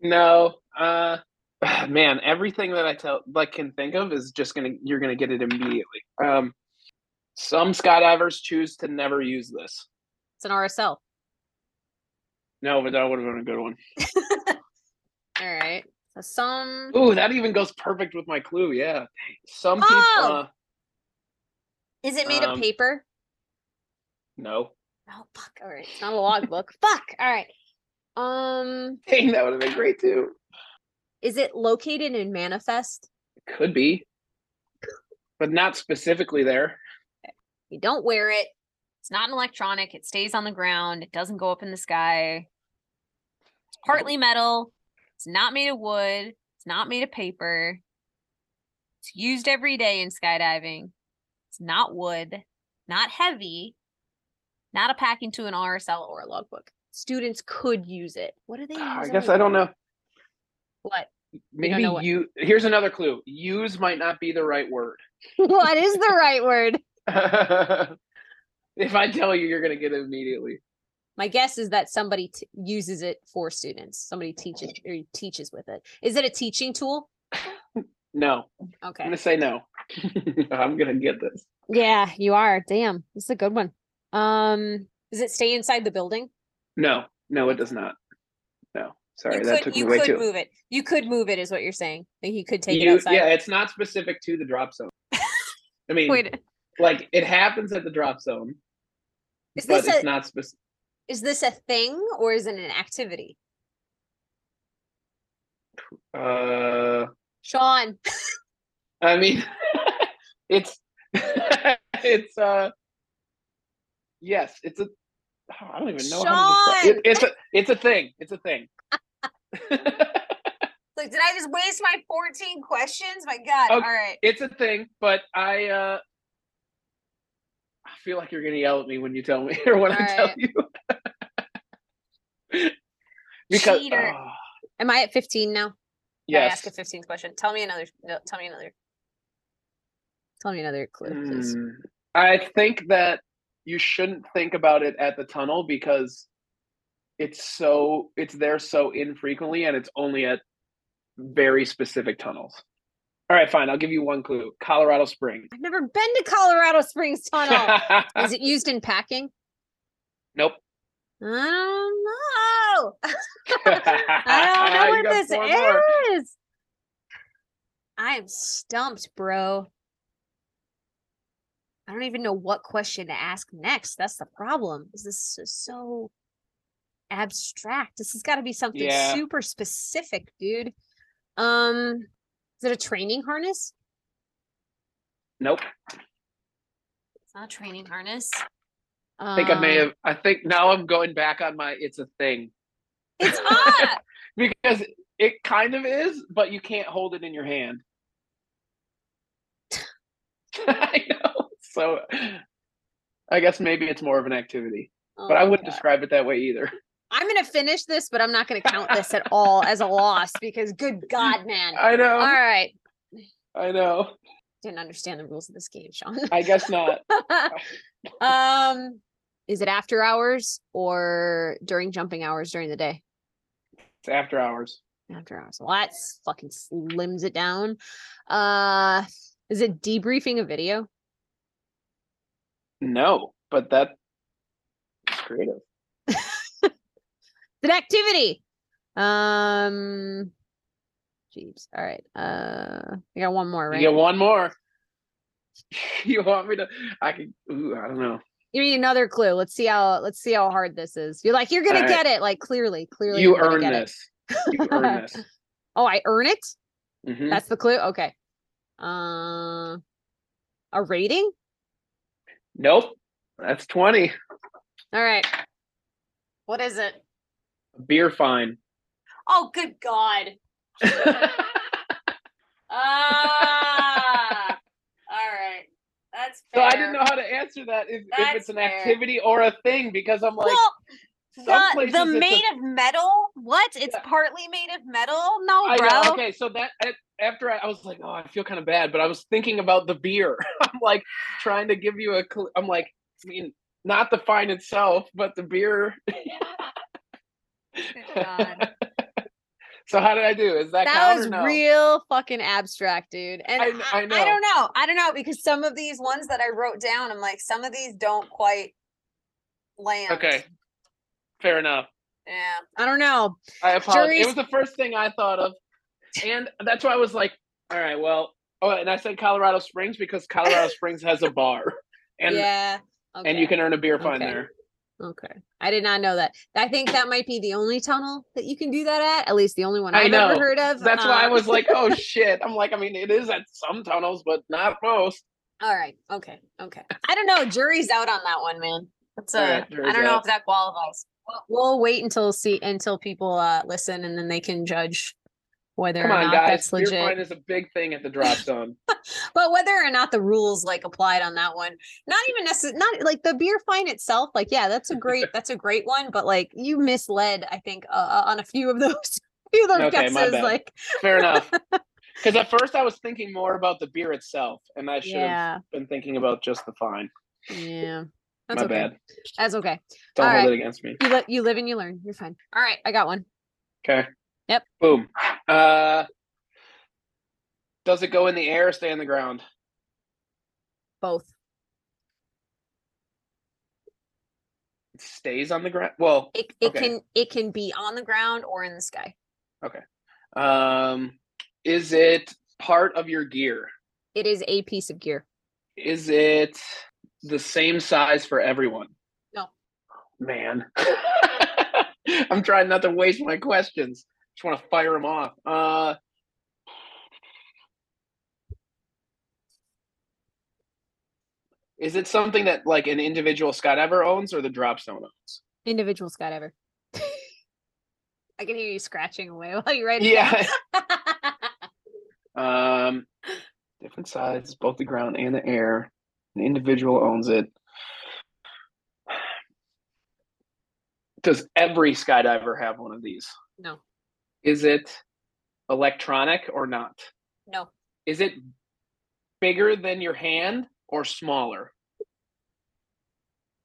Speaker 2: No. Uh (sighs) man, everything that I tell like can think of is just gonna you're gonna get it immediately. Um some skydivers choose to never use this.
Speaker 1: It's an RSL.
Speaker 2: No, but that would have been a good one. (laughs)
Speaker 1: All right. So some.
Speaker 2: Ooh, that even goes perfect with my clue. Yeah. Some people
Speaker 1: Oh!
Speaker 2: uh
Speaker 1: Is it made of
Speaker 2: um,
Speaker 1: paper?
Speaker 2: no.
Speaker 1: Oh fuck! All right, it's not a logbook. (laughs) fuck! All right. Um,
Speaker 2: Dang, that would have been great too.
Speaker 1: is it located in Manifest?
Speaker 2: Could be. But not specifically there.
Speaker 1: You don't wear it. It's not an electronic. It stays on the ground. It doesn't go up in the sky. It's partly metal. It's not made of wood. It's not made of paper. It's used every day in skydiving. It's not wood, not heavy, not a packing to an RSL or a logbook. Students could use it. What do they ah, use?
Speaker 2: I guess I don't know.
Speaker 1: What?
Speaker 2: Maybe
Speaker 1: know what-
Speaker 2: you here's another clue. Use might not be the right word. (laughs)
Speaker 1: what is the right word? (laughs)
Speaker 2: if I tell you, you're gonna get it immediately.
Speaker 1: My guess is that somebody t- uses it for students. Somebody teaches or teaches with it. Is it a teaching tool? (laughs)
Speaker 2: No,
Speaker 1: Okay.
Speaker 2: I'm gonna say no. (laughs) I'm gonna get this.
Speaker 1: Yeah, you are. Damn, this is a good one. Um, does it stay inside the building?
Speaker 2: No, no, it does not. No, sorry,
Speaker 1: you
Speaker 2: that
Speaker 1: could
Speaker 2: took me
Speaker 1: you
Speaker 2: way
Speaker 1: could
Speaker 2: too.
Speaker 1: move it. You could move it, is what you're saying. Like you could take it
Speaker 2: You-
Speaker 1: outside.
Speaker 2: yeah, it's not specific to the drop zone. (laughs) I mean,
Speaker 1: Wait,
Speaker 2: like it happens at the drop zone,
Speaker 1: is
Speaker 2: but
Speaker 1: this
Speaker 2: it's
Speaker 1: a
Speaker 2: not specific.
Speaker 1: is this a thing or is it an activity?
Speaker 2: Uh,
Speaker 1: Sean,
Speaker 2: I mean, (laughs) it's (laughs) it's uh, yes, it's a. oh, I don't even know how to describe
Speaker 1: Sean!
Speaker 2: it. It's a it's a thing. It's a thing. (laughs)
Speaker 1: Like, did I just waste my 14 questions? My God.
Speaker 2: Okay.
Speaker 1: All right.
Speaker 2: it's a thing, but I uh I feel like you're gonna yell at me when you tell me (laughs) or when I tell you. (laughs) because
Speaker 1: Cheater.
Speaker 2: oh,
Speaker 1: Am I at 15 now? Can I ask
Speaker 2: yes.
Speaker 1: a 15th question. Tell me another. No, tell me another. Tell me another clue, please.
Speaker 2: Mm, I think that you shouldn't think about it at the tunnel because it's so it's there so infrequently and it's only at very specific tunnels. All right, fine. I'll give you one clue. Colorado Springs.
Speaker 1: I've never been to Colorado Springs Tunnel. (laughs) Is it used in packing?
Speaker 2: nope. (laughs)
Speaker 1: I don't know. I don't know what this is. I am stumped, bro. I don't even know what question to ask next. That's the problem. Is this is so abstract? This has got to be something
Speaker 2: Yeah.
Speaker 1: super specific, dude. Um, is it a training harness?
Speaker 2: Nope.
Speaker 1: It's not a training harness.
Speaker 2: I think I may
Speaker 1: Um,
Speaker 2: have. I think now I'm going back on my. It's a thing
Speaker 1: It's (laughs) on.
Speaker 2: because it kind of is, but you can't hold it in your hand. (laughs) I know. So I guess maybe it's more of an activity,
Speaker 1: Oh
Speaker 2: but I wouldn't
Speaker 1: God.
Speaker 2: describe it that way either.
Speaker 1: I'm gonna finish this, but I'm not gonna count this at all as a loss because good (laughs) God, man.
Speaker 2: I know.
Speaker 1: All right.
Speaker 2: I know.
Speaker 1: Didn't understand the rules of this game, Sean.
Speaker 2: I guess not. (laughs)
Speaker 1: um, is it after hours or during jumping hours during the day?
Speaker 2: It's after hours.
Speaker 1: After hours. Well, that's fucking slims it down. Uh, is it debriefing a video?
Speaker 2: No, but that creative. (laughs)
Speaker 1: An activity. Um, jeeps. All right. Uh, I got one more, right?
Speaker 2: You get one more. (laughs) you want me to? I can. Ooh, I don't know.
Speaker 1: Give me another clue. Let's see how let's see how hard this is. You're like you're gonna
Speaker 2: All right.
Speaker 1: get it. Like clearly, clearly
Speaker 2: you earn this. You earn (laughs) this.
Speaker 1: it. oh, I earn it.
Speaker 2: Mhm.
Speaker 1: That's the clue. Okay. Uh, a rating.
Speaker 2: Nope. That's twenty.
Speaker 1: All right. What is it?
Speaker 2: Beer fine.
Speaker 1: Oh, good God. (laughs) Ah. All right. That's
Speaker 2: So. I didn't know how to answer that if, if it's an
Speaker 1: fair.
Speaker 2: activity or a thing because I'm like,
Speaker 1: well, the, the
Speaker 2: it's a-
Speaker 1: made of metal. What? It's
Speaker 2: Yeah.
Speaker 1: partly made of metal. No,
Speaker 2: I
Speaker 1: bro.
Speaker 2: know. Okay, so that a- after I, I was like, oh, I feel kind of bad, but I was thinking about the beer. (laughs) I'm like trying to give you a. Cl- I'm like, I mean, not the fine itself, but the beer. (laughs)
Speaker 1: Oh, God. (laughs)
Speaker 2: so how did I do? Is that,
Speaker 1: that was
Speaker 2: no?
Speaker 1: real fucking abstract, dude. And
Speaker 2: I
Speaker 1: I,
Speaker 2: kn- I
Speaker 1: I, don't know. I don't know because some of these ones that I wrote down, I'm like, some of these don't quite land.
Speaker 2: Okay, fair enough.
Speaker 1: Yeah. I don't know.
Speaker 2: I apologize.
Speaker 1: Juries-
Speaker 2: It was the first thing I thought of, and that's why I was like, all right, well, oh, and I said Colorado Springs because Colorado (laughs) Springs has a bar, and
Speaker 1: yeah.
Speaker 2: and you can earn a beer fine
Speaker 1: Okay.
Speaker 2: there.
Speaker 1: Okay. I did not know that. I think that might be the only tunnel that you can do that at. At least the only one
Speaker 2: I
Speaker 1: I've ever heard of.
Speaker 2: That's why I
Speaker 1: Um,
Speaker 2: was like, oh (laughs) shit. I'm like, I mean, it is at some tunnels, but not most.
Speaker 1: All right. Okay. Okay. I don't know. Jury's out on that one, man. That's uh,
Speaker 2: All right,
Speaker 1: I don't know if that qualifies. We'll, we'll wait until see until people uh listen and then they can judge whether
Speaker 2: Come
Speaker 1: or
Speaker 2: on,
Speaker 1: not
Speaker 2: guys.
Speaker 1: that's
Speaker 2: Beer
Speaker 1: legit.
Speaker 2: fine is a big thing at the drop zone. (laughs)
Speaker 1: but whether or not the rules like applied on that one, not even necessarily not like the beer fine itself. Like, yeah, that's a great that's a great one. But like you misled, I think, uh, on a few of those (laughs) few of those
Speaker 2: Okay,
Speaker 1: guesses. Like,
Speaker 2: Fair enough. (laughs) Because at first I was thinking more about the beer itself, and I should have
Speaker 1: yeah,
Speaker 2: been thinking about just the fine.
Speaker 1: yeah. That's
Speaker 2: My
Speaker 1: okay.
Speaker 2: bad.
Speaker 1: That's okay.
Speaker 2: Don't
Speaker 1: All
Speaker 2: hold
Speaker 1: right.
Speaker 2: it against me.
Speaker 1: You li- you live and you learn. You're fine. All right, I got one.
Speaker 2: Okay.
Speaker 1: Yep.
Speaker 2: Boom. Uh, does it go in the air or stay on the ground?
Speaker 1: Both.
Speaker 2: It stays on the ground. Well,
Speaker 1: It it
Speaker 2: Okay.
Speaker 1: can it can be on the ground or in the sky. Okay.
Speaker 2: Um, is it part of your gear?
Speaker 1: It is a piece of gear.
Speaker 2: Is it the same size for everyone?
Speaker 1: No.
Speaker 2: Man. (laughs) I'm trying not to waste my questions. Just want to fire them off. Uh Is it something that like an individual skydiver owns or the drop zone owns?
Speaker 1: Individual skydiver. (laughs) I can hear you scratching away (laughs) while you write it
Speaker 2: Yeah. (laughs) Um, different sides, both the ground and the air. An individual owns it. Does every skydiver have one of these?
Speaker 1: no,
Speaker 2: Is it electronic or not?
Speaker 1: no,
Speaker 2: Is it bigger than your hand or smaller?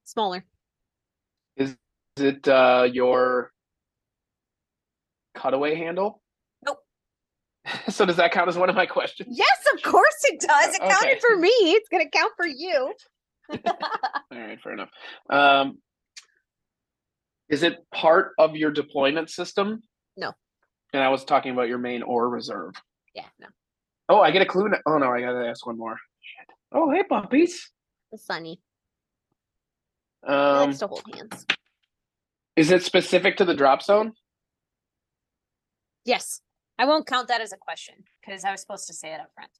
Speaker 1: smaller.
Speaker 2: Is it uh, your cutaway handle?
Speaker 1: Nope. (laughs)
Speaker 2: so does that count as one of my questions?
Speaker 1: Yes, of course it does. It counted
Speaker 2: Okay.
Speaker 1: for me. It's gonna count for you. (laughs)
Speaker 2: All right, fair enough. Um, is it part of your deployment system?
Speaker 1: No.
Speaker 2: And I was talking about your main or reserve.
Speaker 1: yeah, no.
Speaker 2: Oh, I get a clue. Now. Oh no, I gotta ask one more. Shit. Oh, hey, puppies.
Speaker 1: The sunny. He
Speaker 2: Um,
Speaker 1: likes to hold hands.
Speaker 2: is it specific to the drop zone?
Speaker 1: Yes. I won't count that as a question because I was supposed to say it up front.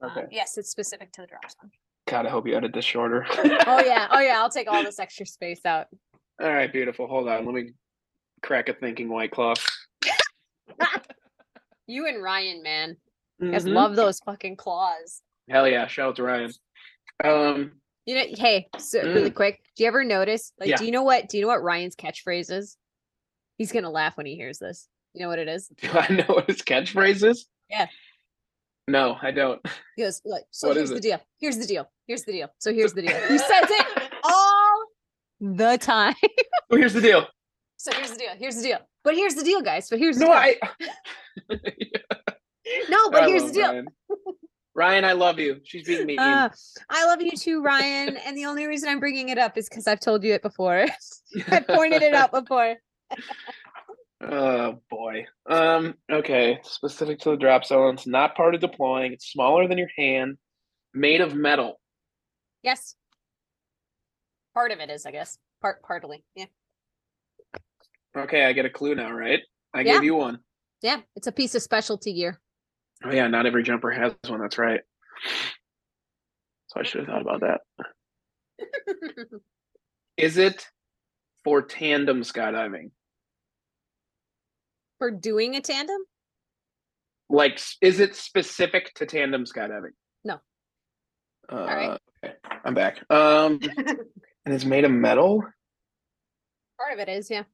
Speaker 1: Um,
Speaker 2: Okay.
Speaker 1: yes, it's specific to the drop zone.
Speaker 2: God, I hope you edit this shorter.
Speaker 1: Oh yeah. (laughs) Oh yeah. I'll take all this extra space out.
Speaker 2: All right, beautiful. Hold on. Let me crack a thinking white claw. (laughs)
Speaker 1: You and Ryan, man. You guys
Speaker 2: Mhm.
Speaker 1: love those fucking claws.
Speaker 2: Hell yeah! Shout out to Ryan. Um,
Speaker 1: You know, hey, so really quick, do you ever notice? Like,
Speaker 2: Yeah.
Speaker 1: do you know what? Do you know what Ryan's catchphrase is? He's gonna laugh when he hears this. You know what it is?
Speaker 2: do I know what his catchphrase is?
Speaker 1: Yeah.
Speaker 2: No, I don't.
Speaker 1: He goes, like, so
Speaker 2: What
Speaker 1: here's the
Speaker 2: it?
Speaker 1: deal. Here's the deal. Here's the deal. So here's the deal. (laughs) He says it all the time.
Speaker 2: Oh, here's the deal.
Speaker 1: So here's the deal. Here's the deal. But here's the deal, guys. But here's the
Speaker 2: No,
Speaker 1: deal.
Speaker 2: I. (laughs)
Speaker 1: no, but
Speaker 2: I
Speaker 1: here's the deal.
Speaker 2: Ryan. Ryan, I love you. She's being mean.
Speaker 1: Uh, I love you too, Ryan. And the only reason I'm bringing it up is because I've told you it before. (laughs) I pointed it out (laughs) before.
Speaker 2: Oh boy. Um. Okay. Specific to the drop zone. It's not part of deploying. It's smaller than your hand. Made of metal.
Speaker 1: Yes. Part of it is, I guess. Part partly. Yeah.
Speaker 2: Okay, I get a clue now, right? I
Speaker 1: Yeah.
Speaker 2: gave you one.
Speaker 1: Yeah. It's a piece of specialty gear.
Speaker 2: Oh yeah, not every jumper has one. That's right. So I should have thought about that. (laughs) Is it for tandem skydiving?
Speaker 1: For doing a tandem?
Speaker 2: Like, is it specific to tandem skydiving?
Speaker 1: No.
Speaker 2: Uh,
Speaker 1: right.
Speaker 2: Okay, I'm back. Um, (laughs) and it's made of metal.
Speaker 1: Part of it is, yeah.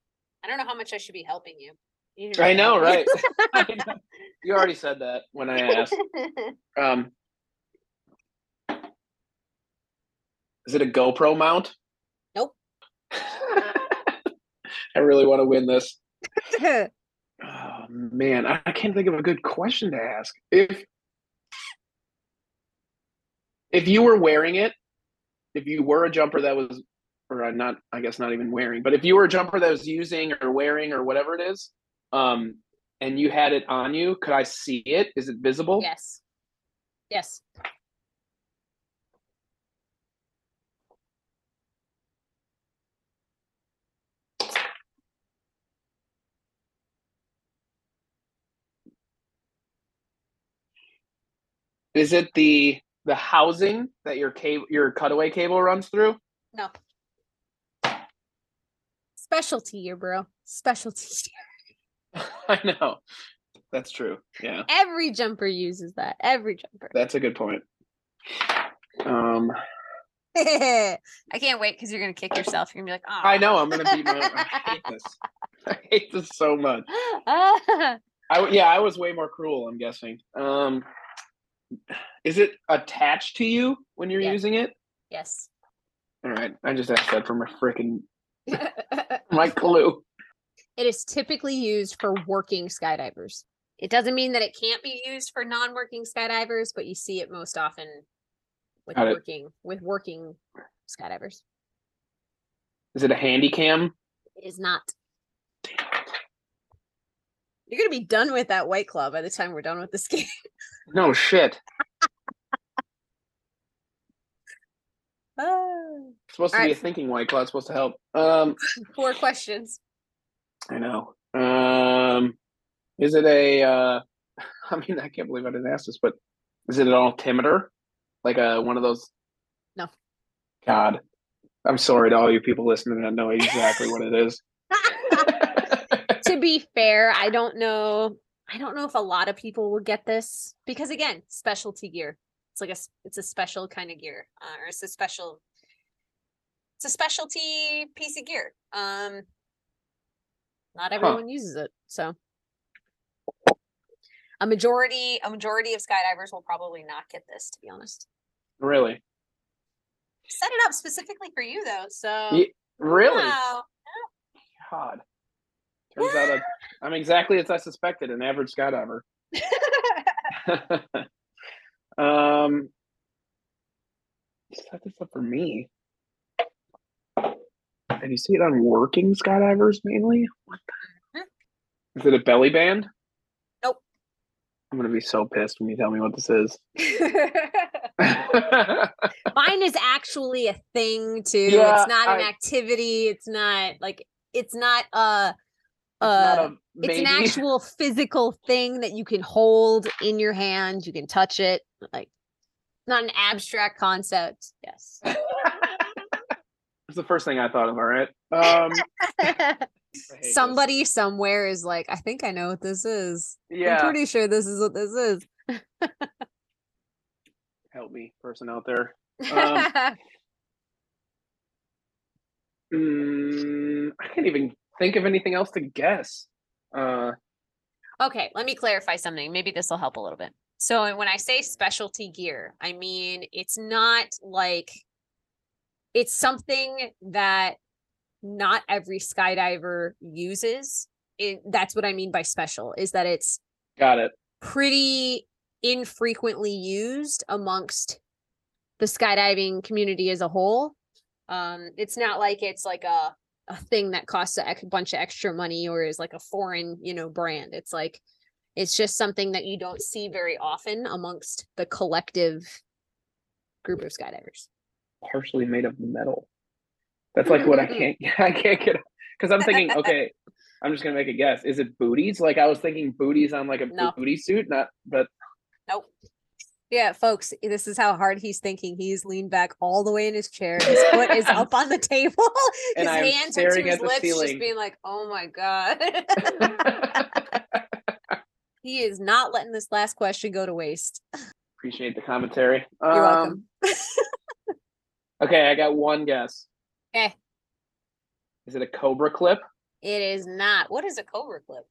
Speaker 1: I don't know how much I should be helping you. You should
Speaker 2: I know, right? (laughs) I know. You already said that when I asked. (laughs) Um, is it a GoPro mount?
Speaker 1: Nope. (laughs)
Speaker 2: I really want to win this. Oh man, I I can't think of a good question to ask. If if you were wearing it, if you were a jumper that was, or uh, not, I guess not even wearing, but if you were a jumper that was using or wearing or whatever it is, um, and you had it on you, could I see it? Is it visible?
Speaker 1: yes. Yes.
Speaker 2: Is it the the housing that your cable your cutaway cable runs through?
Speaker 1: No. Specialty year, bro. Specialty (laughs) gear. (laughs)
Speaker 2: I know. That's true. Yeah,
Speaker 1: Every jumper uses that. Every jumper.
Speaker 2: that's a good point. Um, (laughs)
Speaker 1: I can't wait because you're gonna kick yourself. You're gonna be like, oh.
Speaker 2: I know I'm gonna beat my. I hate this. I hate this so much. I yeah, I was way more cruel. I'm guessing. Um, is it attached to you when you're
Speaker 1: Yeah.
Speaker 2: using it?
Speaker 1: yes.
Speaker 2: All right, I just asked that for my freaking (laughs) my clue.
Speaker 1: It is typically used for working skydivers. It doesn't mean that it can't be used for non-working skydivers, but you see it most often with
Speaker 2: Got it.
Speaker 1: working with working skydivers.
Speaker 2: Is it a handy cam?
Speaker 1: It is not. You're gonna be done with that white claw by the time we're done with this (laughs) game.
Speaker 2: No shit. It's supposed to be a thinking white claw. Supposed to help. Um, (laughs)
Speaker 1: Four questions.
Speaker 2: I know. Um, is it a? Uh, (laughs) I mean, I can't believe I didn't ask this, but is it an altimeter? Like a one of those?
Speaker 1: No.
Speaker 2: God, I'm sorry to all you people listening that know exactly what it is. (laughs)
Speaker 1: to be fair, I don't know. I don't know if a lot of people will get this because again, specialty gear. It's like a it's a special kind of gear, uh, or it's a special. It's a specialty piece of gear. Um, not everyone uses it, so a majority a majority of skydivers will probably not get this. To be honest,
Speaker 2: Really?
Speaker 1: set it up specifically for you though. So
Speaker 2: Ye- Really?
Speaker 1: wow.
Speaker 2: God. Turns out I- (laughs) I'm exactly as I suspected, an average skydiver. (laughs) (laughs) um, set this up for me. And you see it on working skydivers mainly? What the? Is it a belly band?
Speaker 1: Nope.
Speaker 2: I'm gonna be so pissed when you tell me what this is. (laughs) (laughs)
Speaker 1: Mine is actually a thing too.
Speaker 2: Yeah,
Speaker 1: it's not an
Speaker 2: I-
Speaker 1: activity. It's not like it's not uh
Speaker 2: It's a
Speaker 1: it's an (laughs) actual physical thing that you can hold in your hand. You can touch it. Like not an abstract concept. Yes. (laughs)
Speaker 2: It's the first thing I thought of. All right. Um, (laughs) hate this.
Speaker 1: Somebody somewhere is like, I think I know what this is. I'm
Speaker 2: Yeah.
Speaker 1: pretty sure this is what this is.
Speaker 2: Help me, person out there. Um, Mm, I can't even think of anything else to guess. Uh,
Speaker 1: Okay, let me clarify something. Maybe this will help a little bit. So when I say specialty gear, I mean it's not like it's something that not every skydiver uses. It, that's what I mean by special is that it's
Speaker 2: got it.
Speaker 1: pretty infrequently used amongst the skydiving community as a whole. Um, it's not like it's like a a thing that costs a bunch of extra money or is like a foreign, you know, brand. It's like it's just something that you don't see very often amongst the collective group of skydivers.
Speaker 2: Partially made of metal. That's like what I mm-hmm. can't. (laughs) I can't get because I'm thinking. (laughs) Okay, I'm just gonna make a guess. Is it booties? Like I was thinking booties on like a
Speaker 1: No.
Speaker 2: booty suit. Not, but
Speaker 1: Nope. Yeah, folks, this is how hard he's thinking. He's leaned back all the way in his chair. (laughs) His foot is up on the table. (laughs) His hands are to his lips,
Speaker 2: ceiling.
Speaker 1: just being like, "Oh my god." (laughs) he is not letting this last question go to waste.
Speaker 2: appreciate the commentary.
Speaker 1: You're
Speaker 2: Um,
Speaker 1: welcome.
Speaker 2: okay, I got one guess.
Speaker 1: Okay.
Speaker 2: Is it a Cobra clip?
Speaker 1: It is not. What is a cobra clip?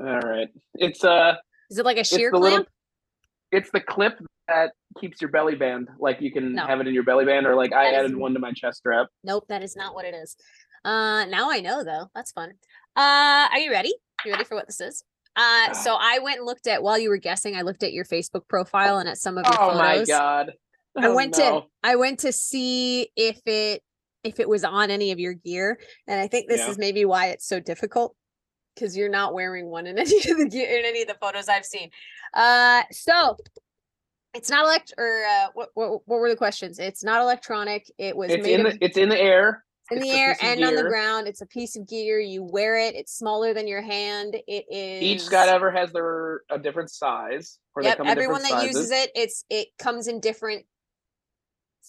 Speaker 2: All right. It's uh
Speaker 1: Is it like a sheer
Speaker 2: the little-
Speaker 1: clamp?
Speaker 2: It's the clip that keeps your belly band. Like you can
Speaker 1: No.
Speaker 2: have it in your belly band, or like I
Speaker 1: That is
Speaker 2: added one to my chest strap.
Speaker 1: Nope, that is not what it is. Uh now I know though. That's fun. Uh are you ready? You ready for what this is? Uh so (sighs) I went and looked at while you were guessing, I looked at your Facebook profile and at some of your
Speaker 2: Oh
Speaker 1: photos.
Speaker 2: my god!
Speaker 1: I
Speaker 2: Oh,
Speaker 1: went
Speaker 2: no.
Speaker 1: to I went to see if it if it was on any of your gear, and I think this
Speaker 2: Yeah.
Speaker 1: is maybe why it's so difficult because you're not wearing one in (laughs) any of the in any of the photos I've seen. Uh, so it's not elect or uh, what, what what were the questions? It's not electronic. It was
Speaker 2: It's
Speaker 1: made
Speaker 2: in
Speaker 1: of
Speaker 2: the it's in the air.
Speaker 1: in the air and on the ground. It's a piece of gear. You wear it. It's smaller than your hand. It is
Speaker 2: Each skydiver has their a different size. Or
Speaker 1: Yep,
Speaker 2: they come in
Speaker 1: everyone that
Speaker 2: different
Speaker 1: uses it, it's it comes in different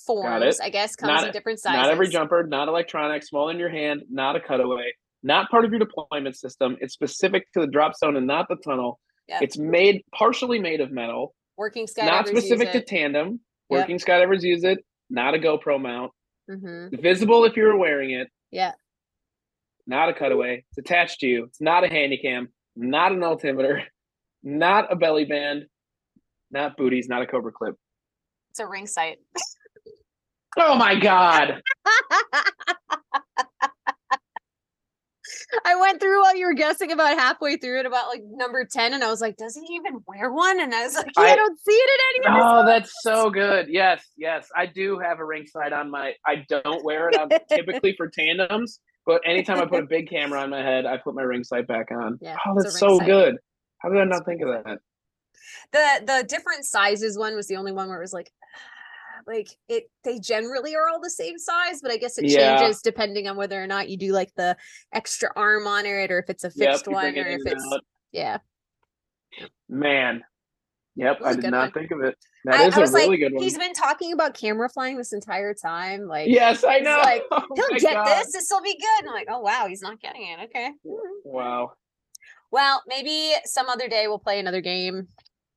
Speaker 1: forms. I guess comes
Speaker 2: Not-
Speaker 1: in different sizes.
Speaker 2: Not every jumper, not electronic, small in your hand, not a cutaway, not part of your deployment system. It's specific to the drop zone and not the tunnel.
Speaker 1: Yep.
Speaker 2: It's made partially made of metal,
Speaker 1: Working skydivers
Speaker 2: not specific to tandem.
Speaker 1: Yep.
Speaker 2: Working skydivers use it, not a GoPro mount.
Speaker 1: Mhm.
Speaker 2: Visible if you're wearing it,
Speaker 1: Yeah.
Speaker 2: not a cutaway. It's attached to you. It's not a handy cam, not an altimeter, (laughs) not a belly band, not booties, not a cobra clip.
Speaker 1: It's a ring sight.
Speaker 2: Oh my god. (laughs)
Speaker 1: I went through while you were guessing about halfway through it about like number 10 and I was like, does he even wear one? And I was like, yeah, I
Speaker 2: I-
Speaker 1: don't see it in any of
Speaker 2: Oh, that's so good. Yes, yes. I do have a ring sight on my I don't wear it on typically for tandems, but anytime I put a big camera on my head, I put my ring sight back on.
Speaker 1: Yeah,
Speaker 2: oh, that's so
Speaker 1: sight.
Speaker 2: good. How did I not think of that?
Speaker 1: The the different sizes one was the only one where it was like like it they generally are all the same size, but I guess it
Speaker 2: Yeah.
Speaker 1: changes depending on whether or not you do like the extra arm on it or if it's a fixed
Speaker 2: you
Speaker 1: one or if it's
Speaker 2: out.
Speaker 1: yeah.
Speaker 2: Man. Yep, i did not
Speaker 1: one.
Speaker 2: think of it. That
Speaker 1: I-
Speaker 2: is
Speaker 1: I
Speaker 2: a
Speaker 1: like,
Speaker 2: really good one.
Speaker 1: He's been talking about camera flying this entire time. Like
Speaker 2: Yes, I know.
Speaker 1: like, (laughs)
Speaker 2: Oh
Speaker 1: he'll get
Speaker 2: God.
Speaker 1: this. This will be good. And I'm like, oh wow, he's not getting it. Okay.
Speaker 2: Wow.
Speaker 1: Well, maybe some other day we'll play another game.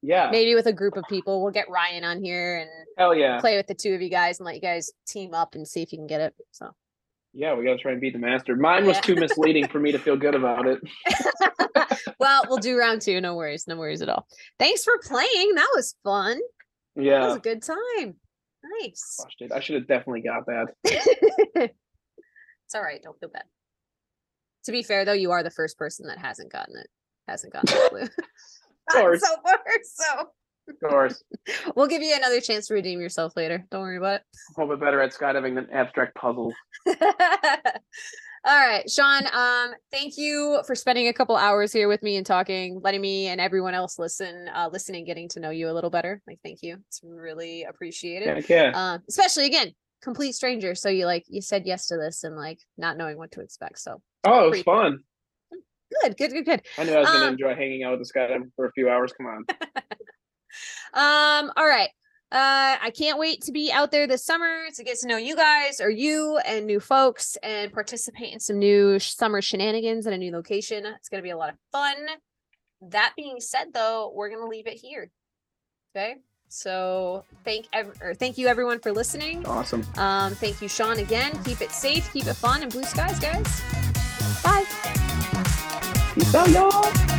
Speaker 2: Yeah.
Speaker 1: Maybe with a group of people. We'll get Ryan on here and
Speaker 2: Hell yeah.
Speaker 1: play with the two of you guys and let you guys team up and see if you can get it. So
Speaker 2: Yeah, we gotta try and beat the master. Mine was
Speaker 1: Yeah.
Speaker 2: too misleading for me to feel good about it. (laughs)
Speaker 1: well, we'll do round two. No worries. No worries at all. Thanks for playing. That was fun. Yeah. That was a good time. Nice.
Speaker 2: Gosh, dude, I should have definitely got that. (laughs)
Speaker 1: it's all right. Don't feel bad. To be fair, though, you are the first person that hasn't gotten it. Hasn't gotten the (laughs) clue.
Speaker 2: Course. (laughs)
Speaker 1: so far, so
Speaker 2: Of course.
Speaker 1: we'll give you another chance to redeem yourself later. Don't worry about
Speaker 2: it. A little bit better at skydiving than abstract puzzles. (laughs)
Speaker 1: All right, Sean. Um, thank you for spending a couple hours here with me and talking, letting me and everyone else listen, uh, listening, getting to know you a little better. Like, thank you. It's really appreciated.
Speaker 2: Heck yeah.
Speaker 1: Um, especially again, complete stranger. So you like you said yes to this and like not knowing what to expect. So
Speaker 2: Oh, it was fun.
Speaker 1: Good, good, good, good.
Speaker 2: I knew I was gonna
Speaker 1: Um,
Speaker 2: enjoy hanging out with this guy for a few hours. Come on. (laughs)
Speaker 1: Um, all right. Uh, I can't wait to be out there this summer to get to know you guys or you and new folks and participate in some new sh- summer shenanigans at a new location. It's going to be a lot of fun. That being said, though, we're going to leave it here. Okay. So thank ev- or thank you everyone for listening.
Speaker 2: Awesome.
Speaker 1: Um, thank you, Sean, again. Keep it safe, keep it fun, and blue skies, guys.
Speaker 2: ¡Adiós!